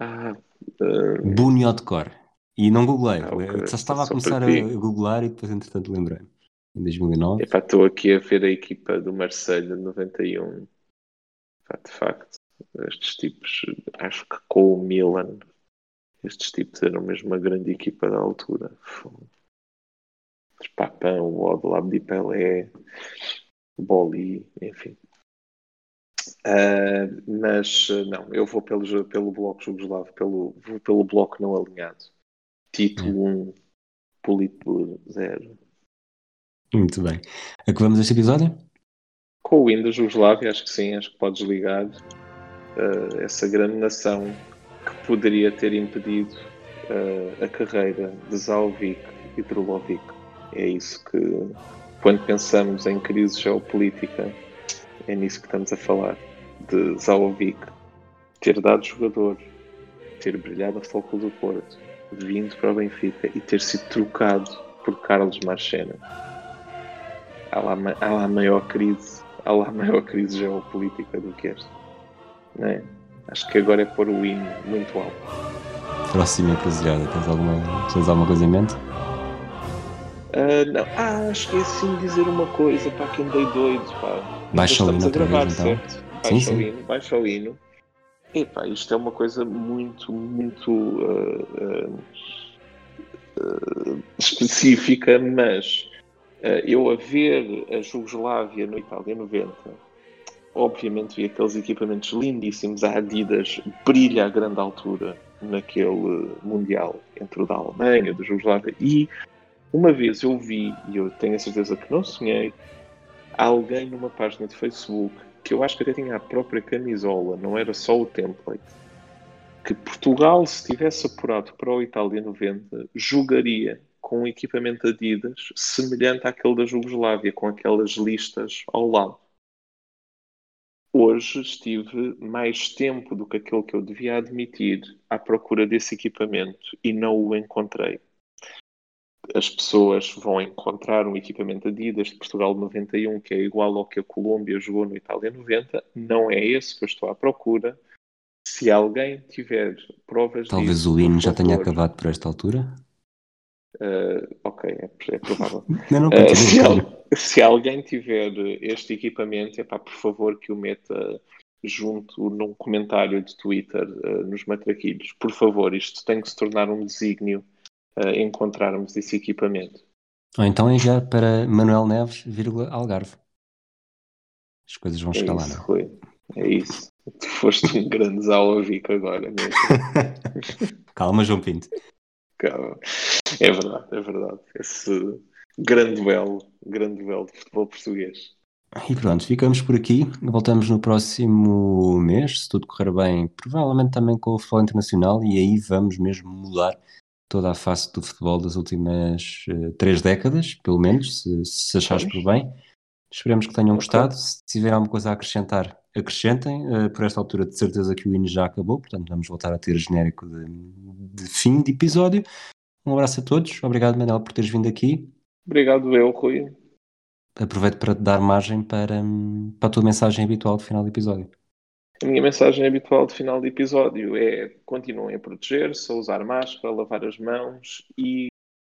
Ah, uh... Buniotkor. E não googlei, ah, okay. só estava a começar a googlar e depois entretanto lembrei-me em 2009. Epá, estou aqui a ver a equipa do Marseille de 91. Epá, de facto, estes tipos, acho que com o Milan, estes tipos eram mesmo uma grande equipa da altura. Papão, o Odlab de Pelé, Boli, enfim. Uh, mas não, eu vou pelo, pelo bloco jugoslavo, pelo, vou pelo bloco não alinhado. Tito 1, um, Politbur 0. Muito bem. Acabamos este episódio? Com o Windows Jugoslávia, acho que sim, acho que podes ligar uh, essa grande nação que poderia ter impedido uh, a carreira de Zalvik e Drulovic. É isso que, quando pensamos em crise geopolítica, é nisso que estamos a falar. De Zalvik ter dado jogador, ter brilhado a foco do Porto, vindo para o Benfica e ter sido trocado por Carlos Marchena há lá, há lá maior crise, há lá <laughs> maior crise geopolítica do que esta. É? Acho que agora é pôr o hino muito alto. Próxima encruzilhada, tens alguma, tens alguma coisa em mente? Uh, não. Ah, que é assim dizer uma coisa, para que andei doido, pá. Baixa o hino outra gravar, vez, então. Certo? Baixa sim, o hino, baixa o hino. Epá, isto é uma coisa muito, muito uh, uh, específica, mas eu a ver a Jugoslávia no Itália 90, obviamente vi aqueles equipamentos lindíssimos, a Adidas brilha a grande altura naquele Mundial entre o da Alemanha, da Jugoslávia, e uma vez eu vi, e eu tenho a certeza que não sonhei, alguém numa página de Facebook, que eu acho que até tinha a própria camisola, não era só o template, que Portugal, se tivesse apurado para o Itália 90, jogaria com um equipamento Adidas semelhante àquele da Jugoslávia, com aquelas listas ao lado. Hoje estive mais tempo do que aquele que eu devia admitir à procura desse equipamento e não o encontrei. As pessoas vão encontrar um equipamento Adidas de Portugal 91 que é igual ao que a Colômbia jogou no Itália 90. Não é esse que eu estou à procura. Se alguém tiver provas Talvez disso, o hino já tenha acabado por esta altura? Uh, ok, é, é provável. <laughs> não, não, uh, se, al se, alguém tiver este equipamento, é pá, por favor que o meta junto num comentário de Twitter uh, nos matraquilhos. Por favor, isto tem que se tornar um desígnio uh, encontrarmos esse equipamento. Ou então enviar para Manuel Neves, vírgula, Algarve. As coisas vão É chegar lá, isso, não é? Rui. É isso. Tu foste um grande Zalavic agora mesmo. <laughs> Calma, João Pinto. Cara, É verdade, é verdade. Esse grande duelo, grande duelo de futebol português. E pronto, ficamos por aqui. Voltamos no próximo mês, se tudo correr bem, provavelmente também com o futebol internacional, e aí vamos mesmo mudar toda a face do futebol das últimas eh, três décadas, pelo menos, se, se achares por bem. Esperemos que tenham gostado. Se tiver alguma coisa a acrescentar, acrescentem. Eh, por esta altura, de certeza que o hino já acabou, portanto, vamos voltar a ter genérico de, de fim de episódio. Um abraço a todos. Obrigado, Manel, por teres vindo aqui. Obrigado, eu, Rui. Aproveito para te dar margem para, hum, para a tua mensagem habitual de final de episódio. A minha mensagem habitual de final de episódio é continuem a proteger-se, a usar máscara, a lavar as mãos e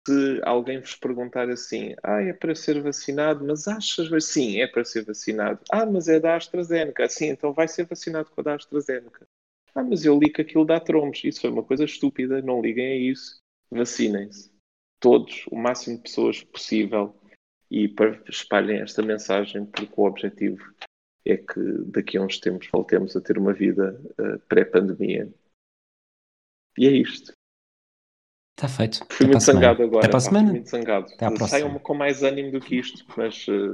se alguém vos perguntar assim, ah, é para ser vacinado, mas achas, sim, é para ser vacinado. Ah, mas é da AstraZeneca. Sim, então vai ser vacinado com a da AstraZeneca. Ah, mas eu li que aquilo dá trombos. Isso foi uma coisa estúpida, não liguem a isso. Vacinem-se. Todos, o máximo de pessoas possível e espalhem esta mensagem porque o objetivo é que daqui a uns tempos voltemos a ter uma vida uh, pré-pandemia. E é isto. Está feito. Fui Até muito zangado agora. Até para a pá, semana. fui muito zangado. Até à próxima. Saiam com mais ânimo do que isto, mas uh,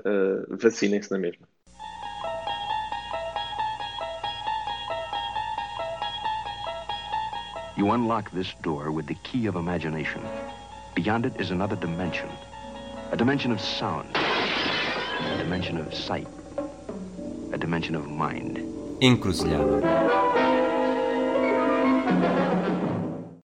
uh, vacinem-se na mesma. You unlock this door with the key of imagination. Beyond it is another dimension. A dimension of sound. A dimension of sight. A dimension of mind.